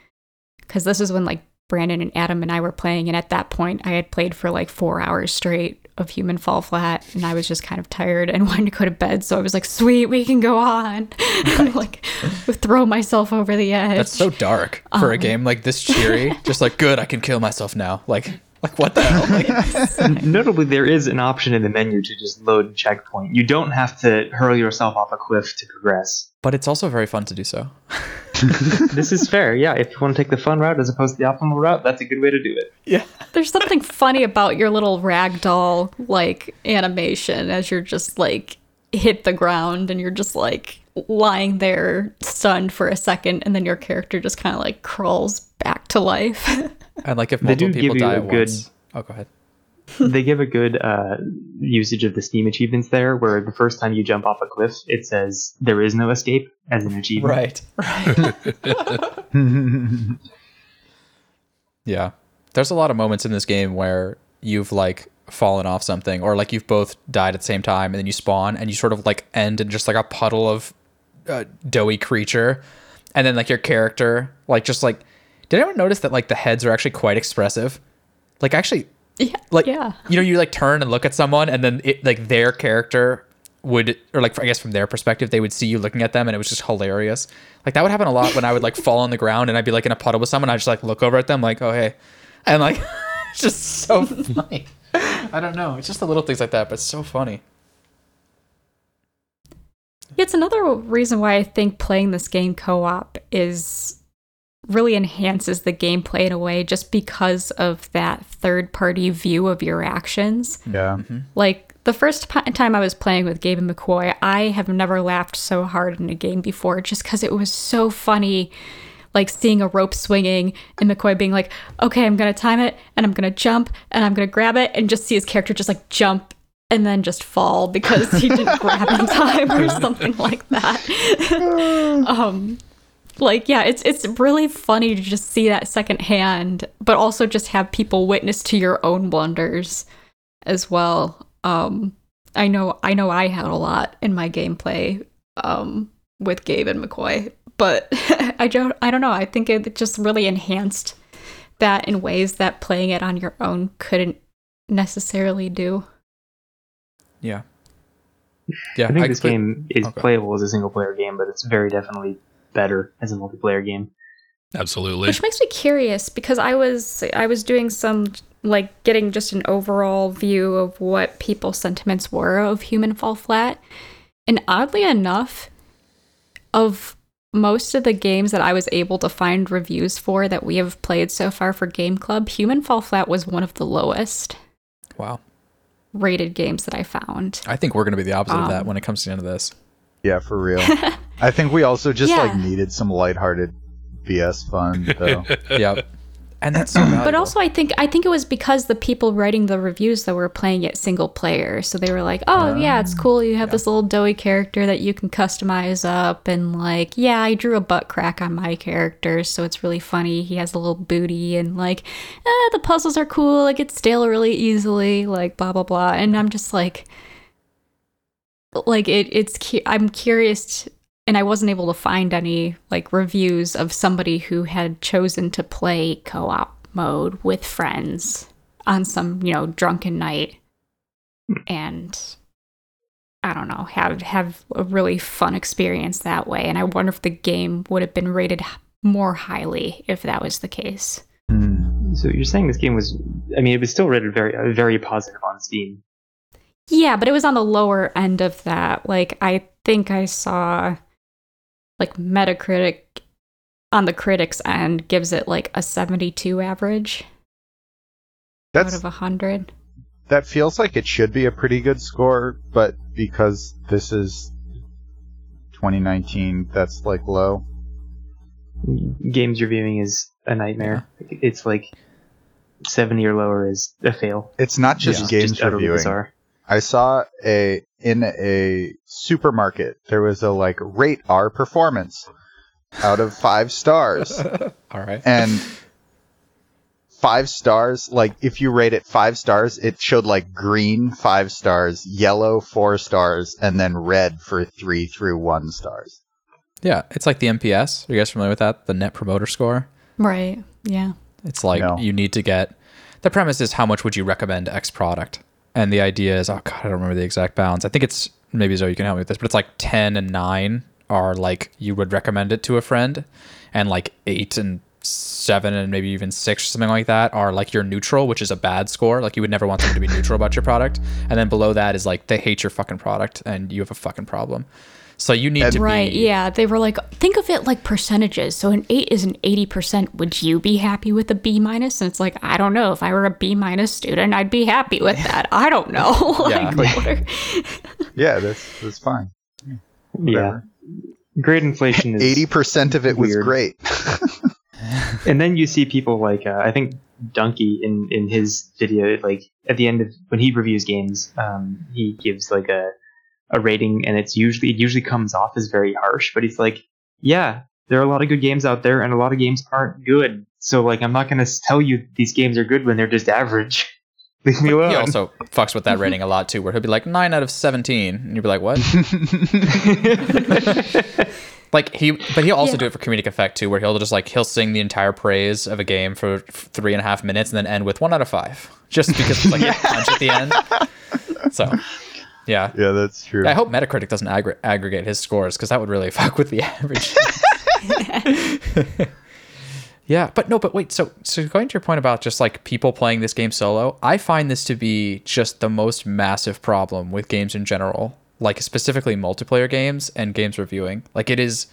Because this is when like Brandon and Adam and I were playing. And at that point, I had played for like four hours straight of Human Fall Flat. And I was just kind of tired and wanted to go to bed. So I was like, sweet, we can go on. like throw myself over the edge. That's so dark for um, a game like this cheery. just like, good, I can kill myself now. Like, like what the hell? Like, Notably, there is an option in the menu to just load checkpoint. You don't have to hurl yourself off a cliff to progress. But it's also very fun to do so. this is fair. Yeah, if you want to take the fun route as opposed to the optimal route, that's a good way to do it. Yeah. There's something funny about your little ragdoll like animation as you're just like hit the ground and you're just like lying there stunned for a second and then your character just kind of like crawls back to life. And like if multiple people die at good, once. Oh, go ahead. they give a good uh, usage of the Steam achievements there, where the first time you jump off a cliff, it says there is no escape as an achievement. Right. Right. yeah. There's a lot of moments in this game where you've like fallen off something, or like you've both died at the same time, and then you spawn, and you sort of like end in just like a puddle of uh, doughy creature and then like your character, like just like, did anyone notice that like the heads are actually quite expressive? Like actually, Yeah. like yeah. you know, you like turn and look at someone, and then it, like their character would, or like I guess from their perspective, they would see you looking at them, and it was just hilarious. Like that would happen a lot when I would like fall on the ground and I'd be like in a puddle with someone. I just like look over at them, like, oh hey, and like it's just so funny. I don't know. It's just the little things like that, but it's so funny. It's another reason why I think playing this game co-op is really enhances the gameplay in a way just because of that third party view of your actions. Yeah. Mm-hmm. Like the first p- time I was playing with Gabe and McCoy, I have never laughed so hard in a game before just because it was so funny. Like seeing a rope swinging and McCoy being like, okay, I'm going to time it and I'm going to jump and I'm going to grab it and just see his character just like jump and then just fall because he didn't grab in time or something like that. um, like yeah, it's it's really funny to just see that secondhand, but also just have people witness to your own blunders as well. Um, I know I know I had a lot in my gameplay um, with Gabe and McCoy, but I don't I don't know. I think it just really enhanced that in ways that playing it on your own couldn't necessarily do. Yeah. Yeah. I think this complete- game is Okay. playable as a single player game, but it's very definitely better as a multiplayer game. Absolutely. Which makes me curious because I was I was doing some like getting just an overall view of what people's sentiments were of Human Fall Flat. And oddly enough, of most of the games that I was able to find reviews for that we have played so far for Game Club, Human Fall Flat was one of the lowest Wow. Rated games that I found. I think we're gonna be the opposite of that Um, when it comes to the end of this. Yeah, for real. I think we also just like needed some lighthearted BS fun though. Yep. And that's so valuable. But also, I think I think it was because the people writing the reviews that were playing it single player, so they were like, "Oh yeah, it's cool. You have this little doughy character that you can customize up, and like, yeah, I drew a butt crack on my character, so it's really funny. He has a little booty, and like, eh, the puzzles are cool. It gets stale really easily, like blah blah blah." And I'm just like, like it. It's cu- I'm curious. And I wasn't able to find any like reviews of somebody who had chosen to play co-op mode with friends on some, you know, drunken night and I don't know, have have a really fun experience that way. And I wonder if the game would have been rated more highly if that was the case. Hmm. So you're saying this game was? I mean, it was still rated very, uh, very positive on Steam. Yeah, but it was on the lower end of that. Like I think I saw like Metacritic on the critics end gives it like a 72 average out That's of 100. that feels like it should be a pretty good score, but because this is 2019, that's like low. Games reviewing is a nightmare. It's like seventy or lower is a fail. It's not just Yeah. games just utterly reviewing. bizarre. I saw a in a supermarket there was a like rate our performance out of five stars. All right. and five stars like if you rate it five stars it showed like green five stars yellow four stars and then red for three through one stars Yeah, it's like the NPS. Are you guys familiar with that? The Net Promoter Score. Right. Yeah. It's like No. you need to get. The premise is how much would you recommend X product, and the idea is oh god I don't remember the exact bounds. I think it's maybe Zoe you can help me with this, but it's like ten and nine are like you would recommend it to a friend, and like eight and seven and maybe even six or something like that are like your neutral, which is a bad score. Like you would never want someone to be neutral about your product, and then below that is like they hate your fucking product and you have a fucking problem. So you need to Right. be Yeah. They were like, think of it like percentages. So an eight is an 80%. Would you be happy with a B minus? And it's like, I don't know. If I were a B minus student, I'd be happy with that. I don't know. Yeah. like, what are- yeah that's that's fine Yeah, grade inflation is 80% of it was great and then you see people like uh, I think Dunkey in in his video, like at the end of when he reviews games, um, he gives like a a rating, and it's usually it usually comes off as very harsh, but he's like, yeah, there are a lot of good games out there, and a lot of games aren't good. So like, I'm not gonna tell you these games are good when they're just average. Leave me alone. He also fucks with that rating a lot too, where he'll be like nine out of seventeen, and you'll be like, what? like he, but he'll also Yeah. do it for comedic effect too, where he'll just like he'll sing the entire praise of a game for three and a half minutes, and then end with one out of five, just because it's like a punch at the end. So, yeah. yeah, that's true. I hope Metacritic doesn't aggr- aggregate his scores because that would really fuck with the average. yeah, but no, but wait. So, so going to your point about just like people playing this game solo, I find this to be just the most massive problem with games in general, like specifically multiplayer games and games reviewing. Like it is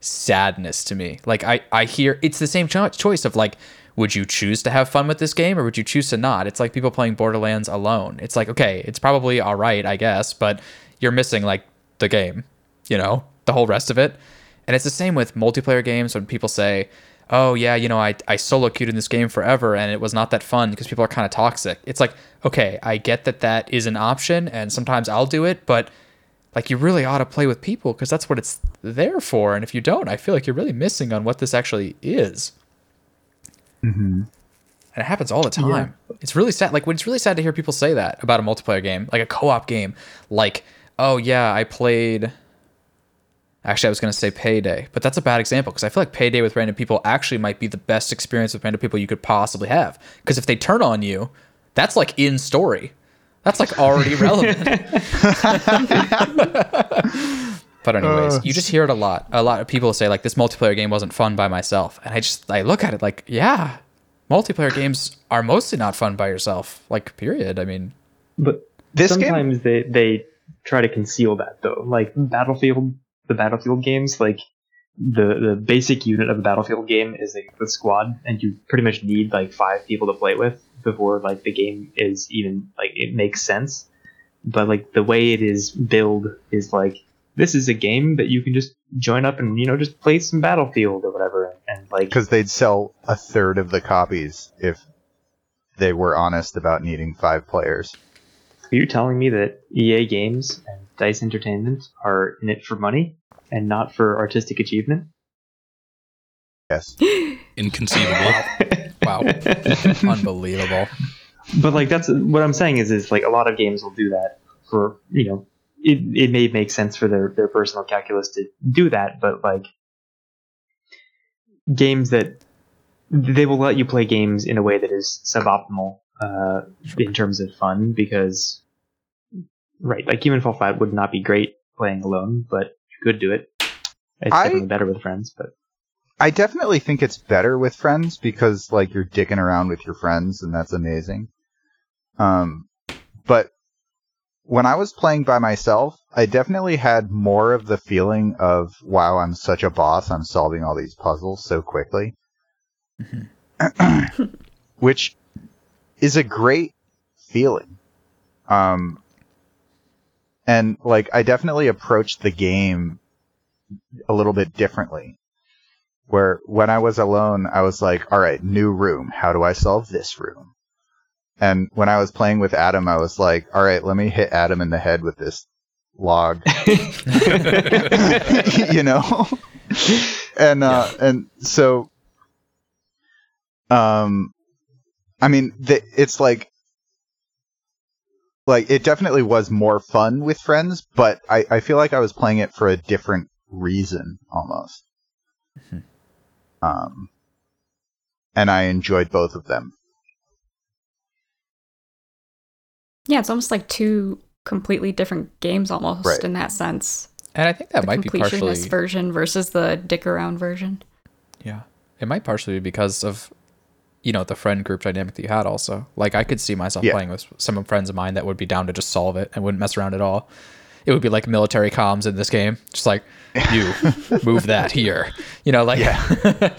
sadness to me. Like I, I hear it's the same cho- choice of like, would you choose to have fun with this game or would you choose to not? It's like people playing Borderlands alone. It's like, okay, it's probably all right, I guess, but you're missing like the game, you know, the whole rest of it. And it's the same with multiplayer games when people say, oh yeah, you know, I, I solo queued in this game forever and it was not that fun because people are kind of toxic. It's like, okay, I get that that is an option and sometimes I'll do it, but like you really ought to play with people because that's what it's there for. And if you don't, I feel like you're really missing on what this actually is. Mm-hmm. And it happens all the time. It's really sad. Like when it's really sad to hear people say that about a multiplayer game, like a co-op game. Like, oh yeah, I played. Actually, I was going to say Payday, but that's a bad example because I feel like Payday with random people actually might be the best experience with random people you could possibly have. Because if they turn on you, that's like in story. That's like already relevant. but anyways, Uh. you just hear it a lot. A lot of people say like this multiplayer game wasn't fun by myself, and I just I look at it like yeah, multiplayer games are mostly not fun by yourself. Like period. I mean, But This game- sometimes they they try to conceal that though. Like Battlefield, the Battlefield games, like the the basic unit of a Battlefield game is like the squad, and you pretty much need like five people to play with before like the game is even like it makes sense. But like the way it is billed is like this is a game that you can just join up and you know just play some Battlefield or whatever, and like because they'd sell a third of the copies if they were honest about needing five players. Are you telling me that EA Games and Dice Entertainment are in it for money and not for artistic achievement? Yes. Inconceivable. wow, unbelievable. But like that's what I'm saying is is like a lot of games will do that for you know it, it may make sense for their their personal calculus to do that, but like games that they will let you play games in a way that is suboptimal uh, in terms of fun because right like Human Fall Flat would not be great playing alone, but you could do it. It's I- definitely better with friends, but I definitely think it's better with friends because like you're dicking around with your friends and that's amazing. Um, but when I was playing by myself, I definitely had more of the feeling of wow, I'm such a boss. I'm solving all these puzzles so quickly, which is a great feeling. Um, and like I definitely approached the game a little bit differently where when I was alone, I was like, all right, new room. How do I solve this room? And when I was playing with Adam, I was like, all right, let me hit Adam in the head with this log, you know? and, uh, and so, um, I mean, the, it's like, like, it definitely was more fun with friends, but I, I feel like I was playing it for a different reason almost. Um, and I enjoyed both of them. Yeah, it's almost like two completely different games almost Right. in that sense. And I think that the might be partially completionist version versus the dick around version. Yeah. It might partially be because of you know, the friend group dynamic that you had also. Like I could see myself Yeah. playing with some friends of mine that would be down to just solve it and wouldn't mess around at all. It would be like military comms in this game. Just like you move that here. You know, like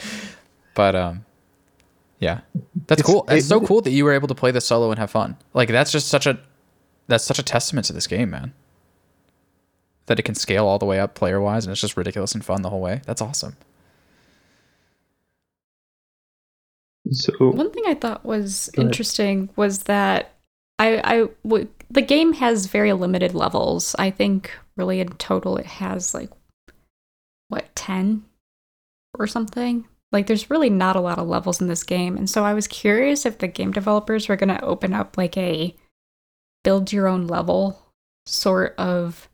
But um yeah. That's It's- cool. It's it- so cool that you were able to play this solo and have fun. Like that's just such a that's such a testament to this game, man. That it can scale all the way up player wise and it's just ridiculous and fun the whole way. That's awesome. so One thing I thought was Go ahead. interesting was that I, I w- the game has very limited levels. I think really in total it has like what ten or something. Like there's really not a lot of levels in this game. And so I was curious if the game developers were going to open up like a build your own level sort of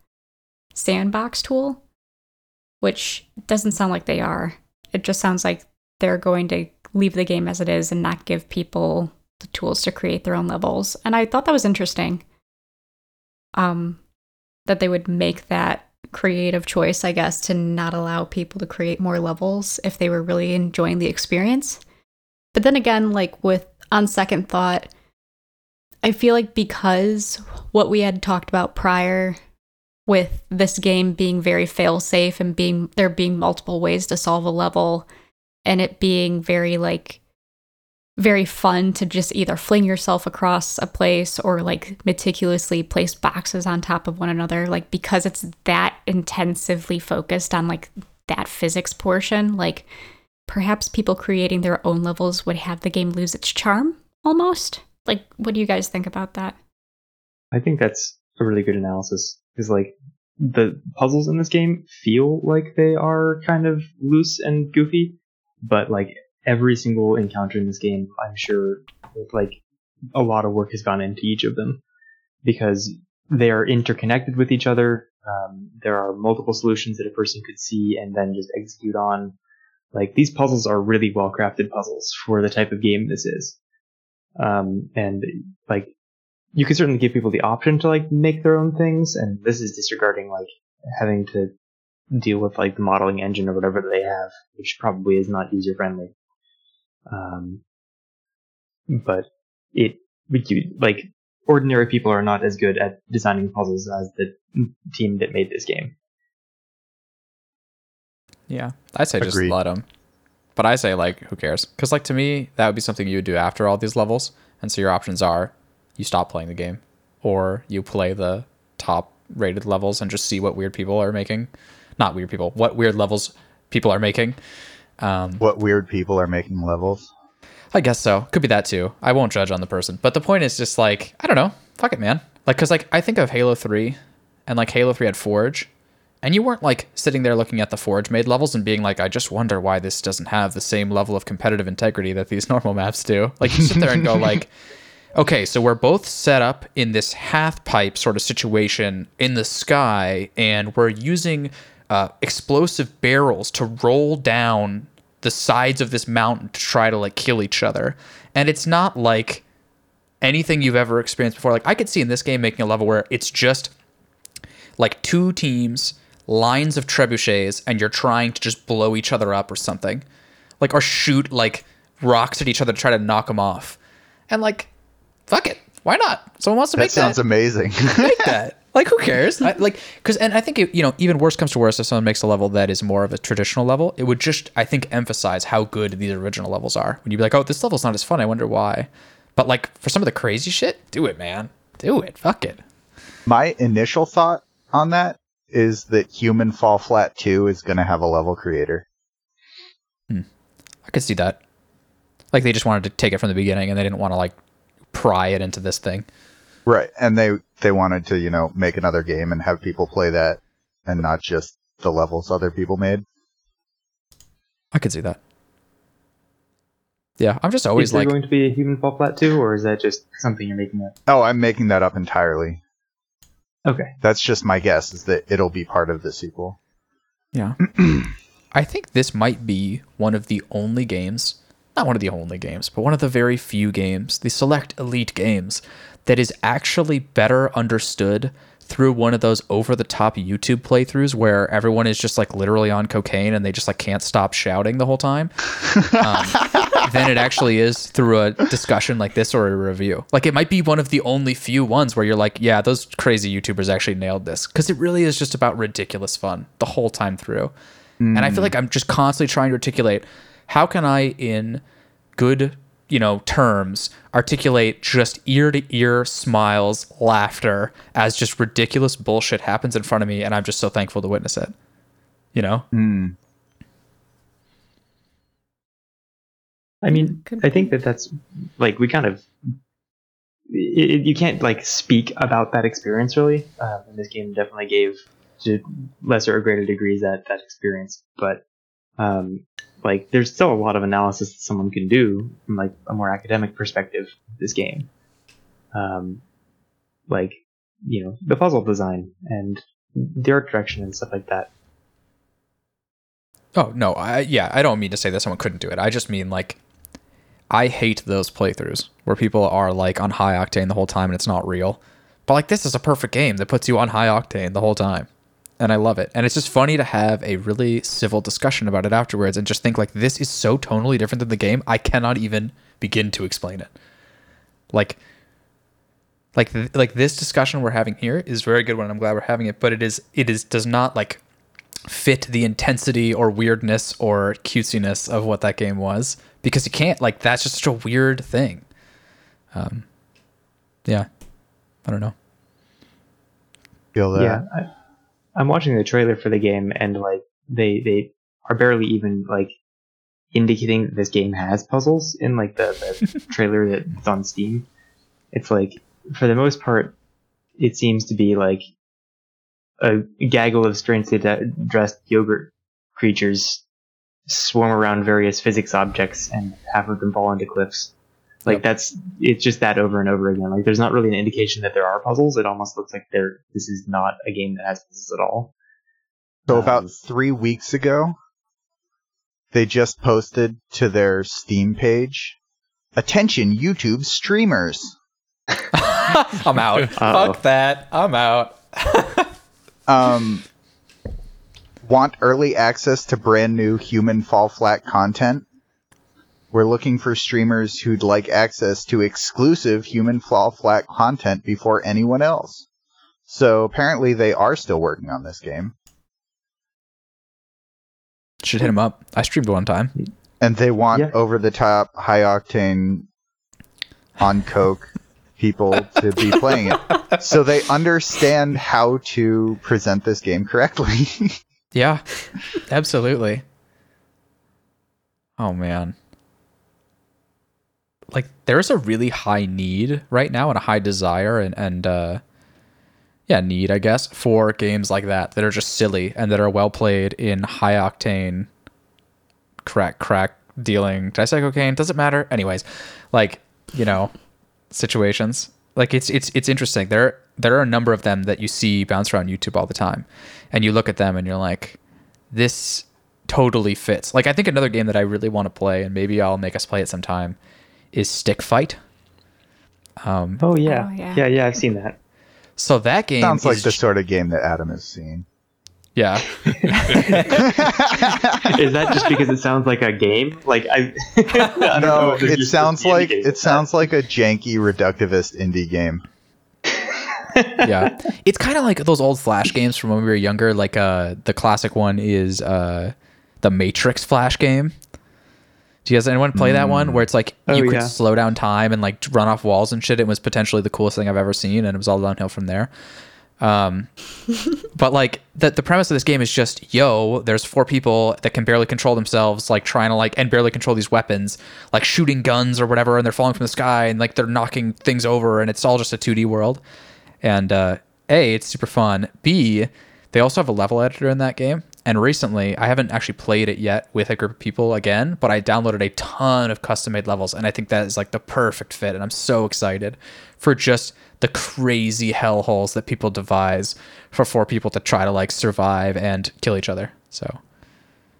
sandbox tool, which doesn't sound like they are. It just sounds like they're going to leave the game as it is and not give people the tools to create their own levels. And I thought that was interesting. Um that they would make that creative choice, I guess, to not allow people to create more levels if they were really enjoying the experience. But then again, like with on second thought, I feel like because what we had talked about prior with this game being very fail safe and being there being multiple ways to solve a level and it being very like very fun to just either fling yourself across a place or like meticulously place boxes on top of one another like because it's that intensively focused on like that physics portion like perhaps people creating their own levels would have the game lose its charm almost. Like what do you guys think about that? I think that's a really good analysis because like the puzzles in this game feel like they are kind of loose and goofy, but like every single encounter in this game, I'm sure like a lot of work has gone into each of them because they are interconnected with each other. Um, there are multiple solutions that a person could see and then just execute on. Like these puzzles are really well crafted puzzles for the type of game this is. Um, and like you can certainly give people the option to like make their own things, and this is disregarding like having to deal with like the modeling engine or whatever they have, which probably is not user friendly. Um, but it like ordinary people are not as good at designing puzzles as the team that made this game. Yeah, I say just Agreed. let them. But I say like, who cares? Because like to me, that would be something you would do after all these levels. And so your options are, you stop playing the game, or you play the top rated levels and just see what weird people are making. Not weird people. What weird levels people are making. Um, What weird people are making levels? I guess so. Could be that too. I won't judge on the person. But the point is just like, I don't know. Fuck it, man. Like, cause like I think of Halo 3 and like Halo 3 had Forge. And you weren't like sitting there looking at the Forge made levels and being like, I just wonder why this doesn't have the same level of competitive integrity that these normal maps do. Like you sit there and go like, okay, so we're both set up in this half pipe sort of situation in the sky, and we're using uh, explosive barrels to roll down the sides of this mountain to try to like kill each other. And it's not like anything you've ever experienced before. Like I could see in this game making a level where it's just like two teams, lines of trebuchets, and you're trying to just blow each other up or something, like or shoot like rocks at each other to try to knock them off. And like, fuck it, why not? Someone wants to That make sounds that. Sounds amazing. make that. Like, who cares? I, like, because, and I think it, you know, even worse comes to worse if someone makes a level that is more of a traditional level. It would just, I think, emphasize how good these original levels are. When you'd be like, oh, this level's not as fun. I wonder why. But like, for some of the crazy shit, do it, man. Do it. Fuck it. My initial thought on that is that Human Fall Flat 2 is going to have a level creator. Hmm. I could see that. Like, they just wanted to take it from the beginning and they didn't want to like pry it into this thing. Right. And they they wanted to, you know, make another game and have people play that and not just the levels other people made. I could see that. Yeah, I'm just Is always there like, going to be a human fall flat too, or is that just something you're making up? Oh, I'm making that up entirely. Okay. That's just my guess is that it'll be part of the sequel. Yeah. I think this might be one of the only games, not one of the only games, but one of the very few games, the select elite games, that is actually better understood through one of those over the top YouTube playthroughs where everyone is just like literally on cocaine and they just like can't stop shouting the whole time um, than it actually is through a discussion like this or a review. Like it might be one of the only few ones where you're like, yeah, those crazy YouTubers actually nailed this because it really is just about ridiculous fun the whole time through. And I feel like I'm just constantly trying to articulate how can I, in good, you know, terms, articulate just ear to ear smiles, laughter as just ridiculous bullshit happens in front of me, and I'm just so thankful to witness it. You know? Mm. I mean, I think that that's like we kind of it, you can't like speak about that experience really. Um, and this game definitely gave to lesser or greater degrees that that experience. But Um, like there's still a lot of analysis that someone can do from like a more academic perspective this game. Um, like you know the puzzle design and the art direction and stuff like that. Oh no, I yeah, I don't mean to say that someone couldn't do it. I just mean like I hate those playthroughs where people are like on high octane the whole time and it's not real. But like this is a perfect game that puts you on high octane the whole time. And I love it. And it's just funny to have a really civil discussion about it afterwards and just think like this is so tonally different than the game. I cannot even begin to explain it. Like like th- like this discussion we're having here is very good one. I'm glad we're having it, but it is it is does not like fit the intensity or weirdness or cutesiness of what that game was because you can't like that's just such a weird thing. Um, yeah, I don't know. Feel that? Yeah, I, I'm watching the trailer for the game, and like they they are barely even like indicating that this game has puzzles in like the, the trailer that's on Steam. It's like for the most part, it seems to be like a gaggle of strangely dressed yogurt creatures swarm around various physics objects and half of them fall into cliffs. Like yep. that's it's just that over and over again. Like there's not really an indication that there are puzzles. It almost looks like there this is not a game that has puzzles at all. So um, about three weeks ago, they just posted to their Steam page, "Attention, YouTube streamers." I'm out. Uh-oh. Fuck that. I'm out. um, Want early access to brand new human fall flat content? We're looking for streamers who'd like access to exclusive human fall flat content before anyone else. So apparently they are still working on this game. Should hit them up. I streamed one time. And they want yeah. over the top, high octane, on coke people to be playing it. So they understand how to present this game correctly. Yeah, absolutely. Oh man. Like there's a really high need right now and a high desire and and uh yeah, need I guess for games like that that are just silly and that are well played in high octane crack crack dealing. Did I say cocaine? Does it matter? Anyways, like, you know, situations. Like it's it's it's interesting. There there are a number of them that you see bounce around YouTube all the time, and you look at them and you're like, this totally fits. Like I think another game that I really want to play, and maybe I'll make us play it sometime, is Stick Fight. Um, oh yeah, oh, yeah, yeah, yeah. I've seen that. So that game sounds like the sort of game that Adam has seen. Yeah. is that just because it sounds like a game? Like I, I no, it sounds like it sounds like a janky reductivist indie game. yeah, it's kind of like those old Flash games from when we were younger. Like uh, the classic one is uh, the Matrix Flash game. Do you guys anyone play mm. that one where it's like oh, you could yeah. slow down time and like run off walls and shit? It was potentially the coolest thing I've ever seen, and it was all downhill from there. Um, but like the the premise of this game is just yo, there's four people that can barely control themselves, like trying to like and barely control these weapons, like shooting guns or whatever, and they're falling from the sky and like they're knocking things over, and it's all just a 2D world. And uh, a, it's super fun. B, they also have a level editor in that game. And recently, I haven't actually played it yet with a group of people again, but I downloaded a ton of custom made levels, and I think that is like the perfect fit. And I'm so excited for just the crazy hellholes that people devise for four people to try to like survive and kill each other. So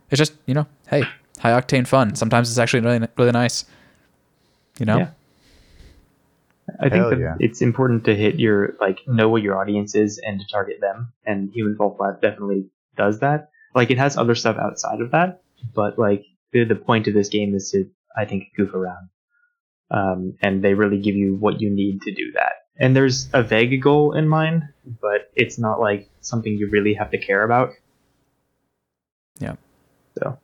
it's just, you know, hey, high octane fun. Sometimes it's actually really, really nice. You know? Yeah. I think that yeah. it's important to hit your like know what your audience is and to target them. And Human Fall Flat definitely does that. Like it has other stuff outside of that, but like the, the point of this game is to I think goof around. Um, and they really give you what you need to do that. And there's a vague goal in mind, but it's not like something you really have to care about. Yeah. So,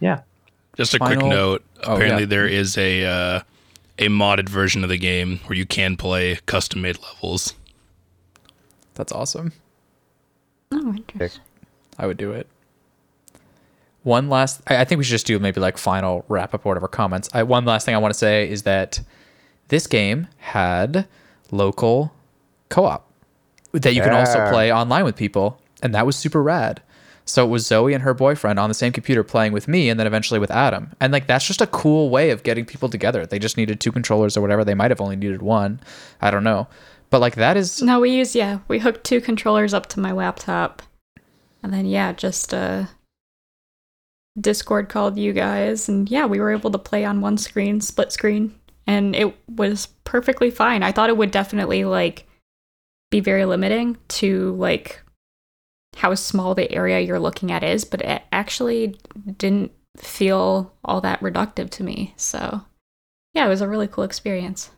yeah. Just a Final... quick note. Apparently, oh, yeah. there is a uh, a modded version of the game where you can play custom made levels. That's awesome. Oh, interesting. I would do it. One last, I, I think we should just do maybe like final wrap up or whatever comments. I, one last thing I want to say is that this game had local co op that you yeah. can also play online with people, and that was super rad. So it was Zoe and her boyfriend on the same computer playing with me and then eventually with Adam. And like that's just a cool way of getting people together. They just needed two controllers or whatever. They might have only needed one. I don't know. But like that is No, we use yeah, we hooked two controllers up to my laptop. And then yeah, just Discord called you guys and yeah, we were able to play on one screen, split screen, and it was perfectly fine. I thought it would definitely like be very limiting to like how small the area you're looking at is, but it actually didn't feel all that reductive to me. So, yeah, it was a really cool experience.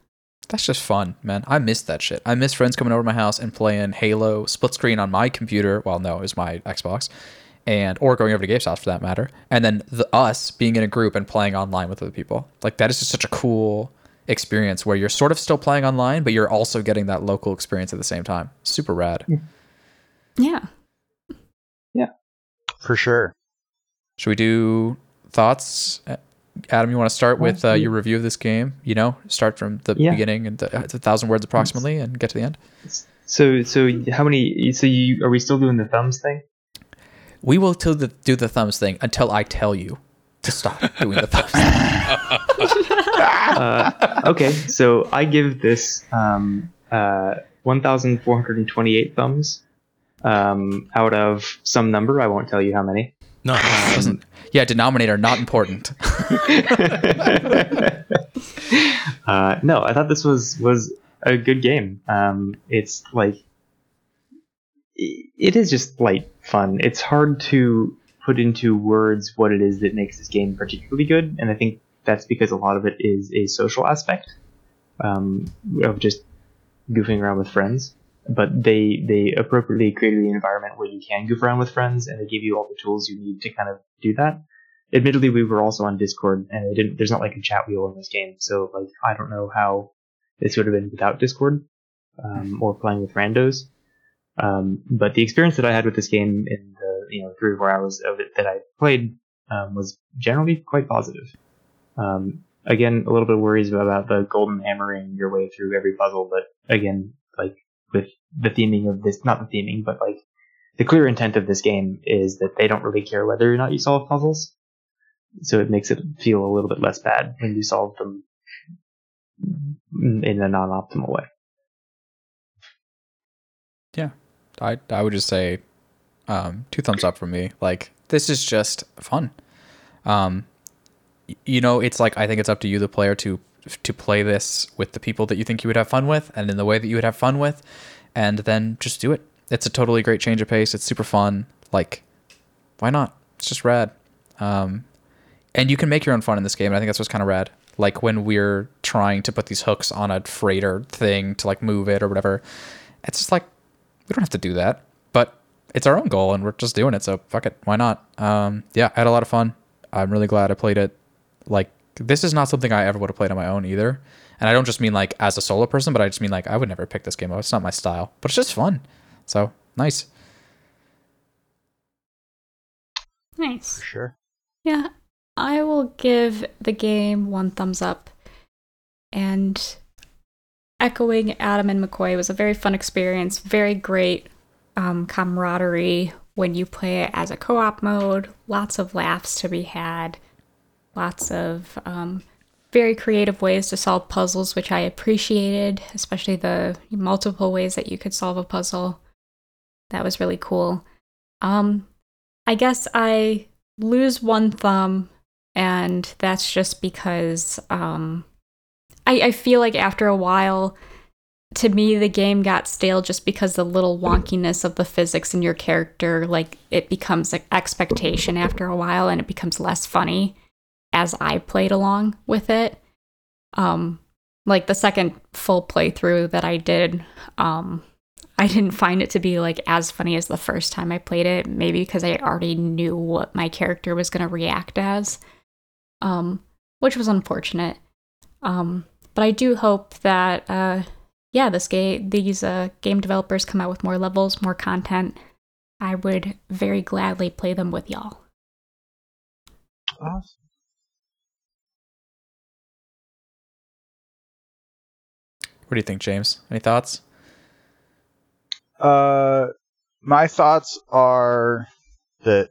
That's just fun, man. I miss that shit. I miss friends coming over to my house and playing Halo split screen on my computer. Well, no, it was my Xbox, and or going over to Gabe's house for that matter. And then the us being in a group and playing online with other people. Like that is just such a cool experience where you're sort of still playing online, but you're also getting that local experience at the same time. Super rad. Yeah. Yeah. For sure. Should we do thoughts? Adam, you want to start with uh, your review of this game? You know, start from the Yeah. beginning and the, it's a thousand words approximately, and get to the end. So so how many? So you are we still doing the thumbs thing? We will till the, do the thumbs thing until I tell you to stop doing the thumbs. thing. uh, okay, so I give this um, uh, 1,428 thumbs um, out of some number. I won't tell you how many. No. Doesn't- yeah, denominator not important. uh, no, I thought this was was a good game. Um, it's like it is just light fun. It's hard to put into words what it is that makes this game particularly good, and I think that's because a lot of it is a social aspect um, of just goofing around with friends. But they they appropriately created the environment where you can goof around with friends, and they give you all the tools you need to kind of do that admittedly we were also on discord and there's not like a chat wheel in this game so like i don't know how this would have been without discord um, or playing with randos. Um, but the experience that i had with this game in the you know three or four hours of it that i played um, was generally quite positive. Um, again a little bit worries about the golden hammering your way through every puzzle but again like with the theming of this not the theming but like the clear intent of this game is that they don't really care whether or not you solve puzzles so it makes it feel a little bit less bad when you solve them in a non-optimal way. Yeah, I I would just say um, two thumbs up from me. Like this is just fun. Um, you know, it's like I think it's up to you, the player, to to play this with the people that you think you would have fun with, and in the way that you would have fun with, and then just do it. It's a totally great change of pace. It's super fun. Like, why not? It's just rad. Um, and you can make your own fun in this game. And I think that's what's kind of rad. Like when we're trying to put these hooks on a freighter thing to like move it or whatever, it's just like we don't have to do that, but it's our own goal and we're just doing it. So fuck it, why not? Um, yeah, I had a lot of fun. I'm really glad I played it. Like this is not something I ever would have played on my own either. And I don't just mean like as a solo person, but I just mean like I would never pick this game up. It's not my style, but it's just fun. So nice. Nice. For sure. Yeah, I will give the game one thumbs up. And echoing Adam and McCoy was a very fun experience, very great um, camaraderie when you play it as a co op mode, lots of laughs to be had, lots of um, very creative ways to solve puzzles, which I appreciated, especially the multiple ways that you could solve a puzzle. That was really cool. Um, I guess I lose one thumb, and that's just because um, I, I feel like after a while, to me, the game got stale just because the little wonkiness of the physics in your character, like it becomes an expectation after a while, and it becomes less funny as I played along with it. Um, like the second full playthrough that I did, um, I didn't find it to be like as funny as the first time I played it, maybe because I already knew what my character was going to react as. Um, which was unfortunate. Um, but I do hope that uh yeah, this game these uh game developers come out with more levels, more content. I would very gladly play them with y'all. Awesome. What do you think, James? Any thoughts? Uh, my thoughts are that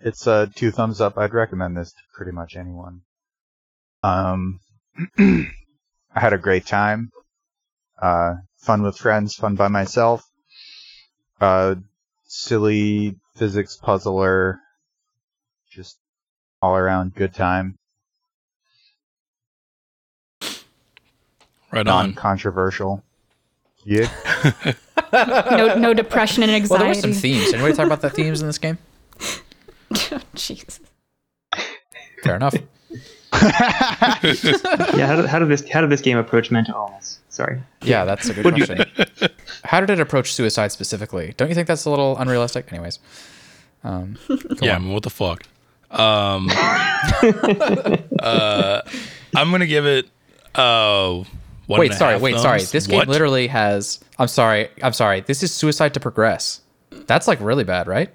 it's a uh, two thumbs up. I'd recommend this to pretty much anyone. Um, I had a great time. Uh, fun with friends, fun by myself. Uh, silly physics puzzler. Just all around good time. Right on. Non-controversial. Yeah. No, no depression and Well, there were some themes. Anybody talk about the themes in this game? Jesus. Fair enough. yeah, how did, how did this how did this game approach mental illness? Sorry. Yeah, that's a good What question. How did it approach suicide specifically? Don't you think that's a little unrealistic? Anyways. Um, yeah, I mean, what the fuck? Um, uh, I'm gonna give it. Uh, one wait, and a sorry, half wait, sorry. thumbs. This game What? literally has. I'm sorry, I'm sorry. This is suicide to progress. That's like really bad, right?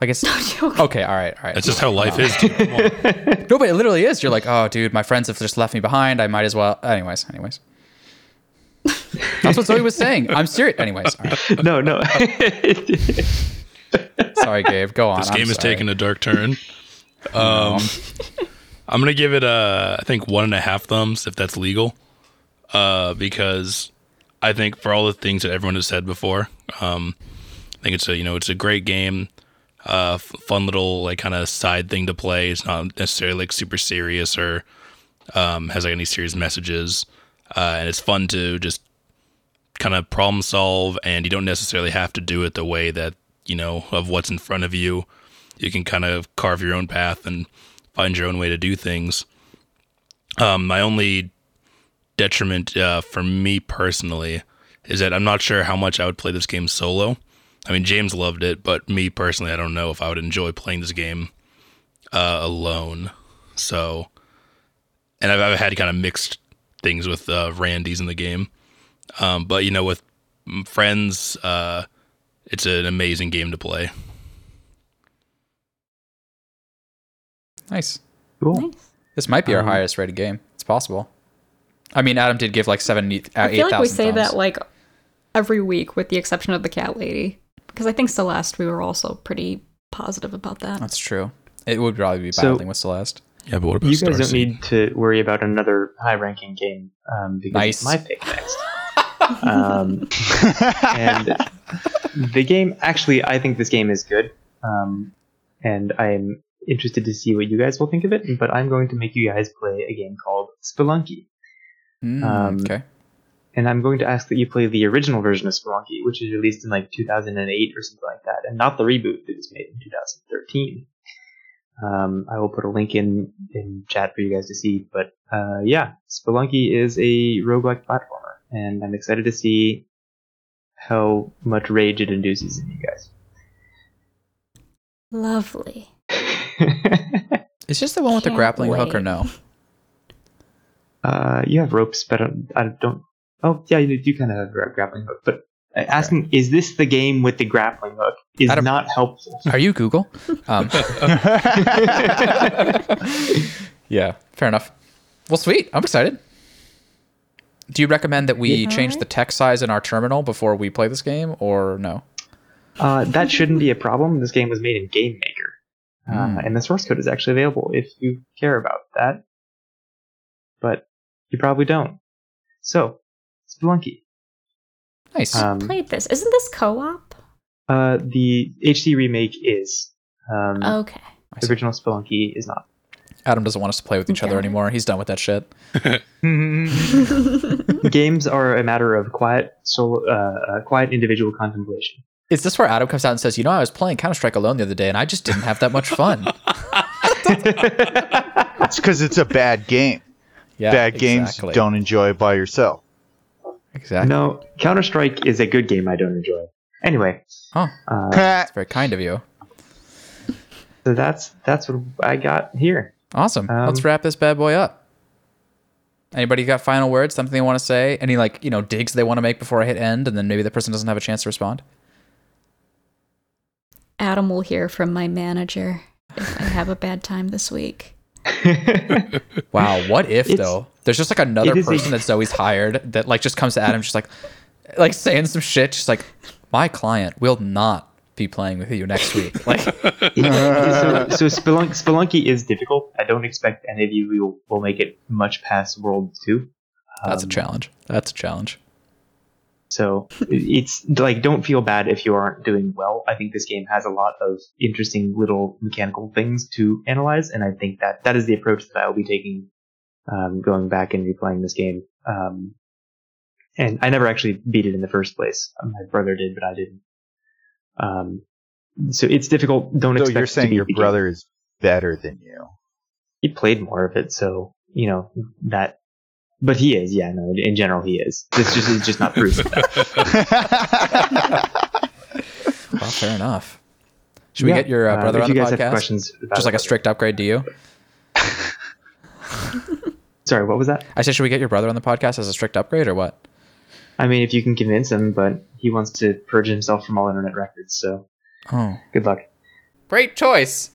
Like it's okay. All right, all right. That's just how life is. Dude. No, but it literally is. You're like, oh, dude, my friends have just left me behind. I might as well. Anyways, anyways. That's what Zoe was saying. I'm serious. Anyways, all right. No, no. sorry, Gabe. Go on. This I'm game is sorry. taking a dark turn. Um, I'm gonna give it a, I think one and a half thumbs if that's legal, uh, because I think for all the things that everyone has said before, um, I think it's a you know it's a great game, uh, fun little like kind of side thing to play. It's not necessarily like super serious or um, has like any serious messages, uh, and it's fun to just kind of problem solve, and you don't necessarily have to do it the way that you know of what's in front of you. You can kind of carve your own path and find your own way to do things. Um, my only detriment uh, for me personally is that I'm not sure how much I would play this game solo. I mean, James loved it, but me personally, I don't know if I would enjoy playing this game uh, alone. So, and I've, I've had kind of mixed things with uh, Randy's in the game. Um, but you know, with friends, uh, it's an amazing game to play. Nice. cool. Nice. This might be our Um, highest rated game. It's possible. I mean, Adam did give like seven, uh, I eight feel like we say thumbs. that like every week, with the exception of the cat lady, because I think Celeste, we were also pretty positive about that. That's true. It would probably be So- battling with Celeste. Yeah, but what about You guys don't need to worry about another high-ranking game um, because Nice. it's my pick next. um, and the game, actually, I think this game is good, um, and I'm interested to see what you guys will think of it. But I'm going to make you guys play a game called Spelunky, Mm, Um, okay. And I'm going to ask that you play the original version of Spelunky, which was released in like 2008 or something like that, and not the reboot that was made in 2013. Um, I will put a link in in chat for you guys to see. But uh, yeah, Spelunky is a roguelike platformer, and I'm excited to see how much rage it induces in you guys. Lovely. Is this the one with the Can't grappling hook or no? uh, you have ropes, but I don't. I don't oh yeah, you do kind of have a grappling hook. But uh, asking, is this the game with the grappling hook? Is Adam- not helpful. Are you Google? Um, yeah, fair enough. Well, sweet. I'm excited. Do you recommend that we Yeah. change the text size in our terminal before we play this game, or no? Uh, that shouldn't be a problem. This game was made in Game Maker, uh, Hmm. and the source code is actually available if you care about that. But you probably don't. So, Spelunky. Nice. Um, Played this. Isn't this co-op? uh, the HD remake is. Um, Okay. The original Spelunky is not. Adam doesn't want us to play with each other anymore. He's done with that shit. Games are a matter of quiet, solo, uh, uh, quiet individual contemplation. Is this where Adam comes out and says, "You know, I was playing Counter Strike alone the other day, and I just didn't have that much fun." it's because it's a bad game. Yeah, bad games don't enjoy by yourself. Exactly. No, Counter Strike is a good game I don't enjoy. Anyway, Oh, uh, that's very kind of you. so that's that's what I got here. Awesome. Um, Let's wrap this bad boy up. Anybody got final words? Something they want to say? Any like you know digs they want to make before I hit end, and then maybe the person doesn't have a chance to respond. Adam will hear from my manager if I have a bad time this week. Wow, what if It's- though? There's just like another it is a- person that Zoe's hired that like just comes to Adam, just like like saying some shit, just like my client will not be playing with you next week. Like, so, so Spelunk, Spelunky is difficult. I don't expect any of you will, will make it much past World Two. that's a Um, challenge. That's a challenge. So it's like don't feel bad if you aren't doing well. I think this game has a lot of interesting little mechanical things to analyze, and I think that that is the approach that I will be taking um, going back and replaying this game. Um, and I never actually beat it in the first place. My brother did, but I didn't. Um, so it's difficult. Don't So expect you're saying your the game. brother is better than you? He played more of it, so you know that. But he is, yeah. No, in general, he is. This just is just not proof. Well, fair enough. Should we get your uh, Uh, brother if on the guys podcast? have questions, Just like a strict upgrade to you. Sorry, what was that? I said, should we get your brother on the podcast as a strict upgrade or what? I mean, if you can convince him, but he wants to purge himself from all internet records, so Oh, good luck. great choice.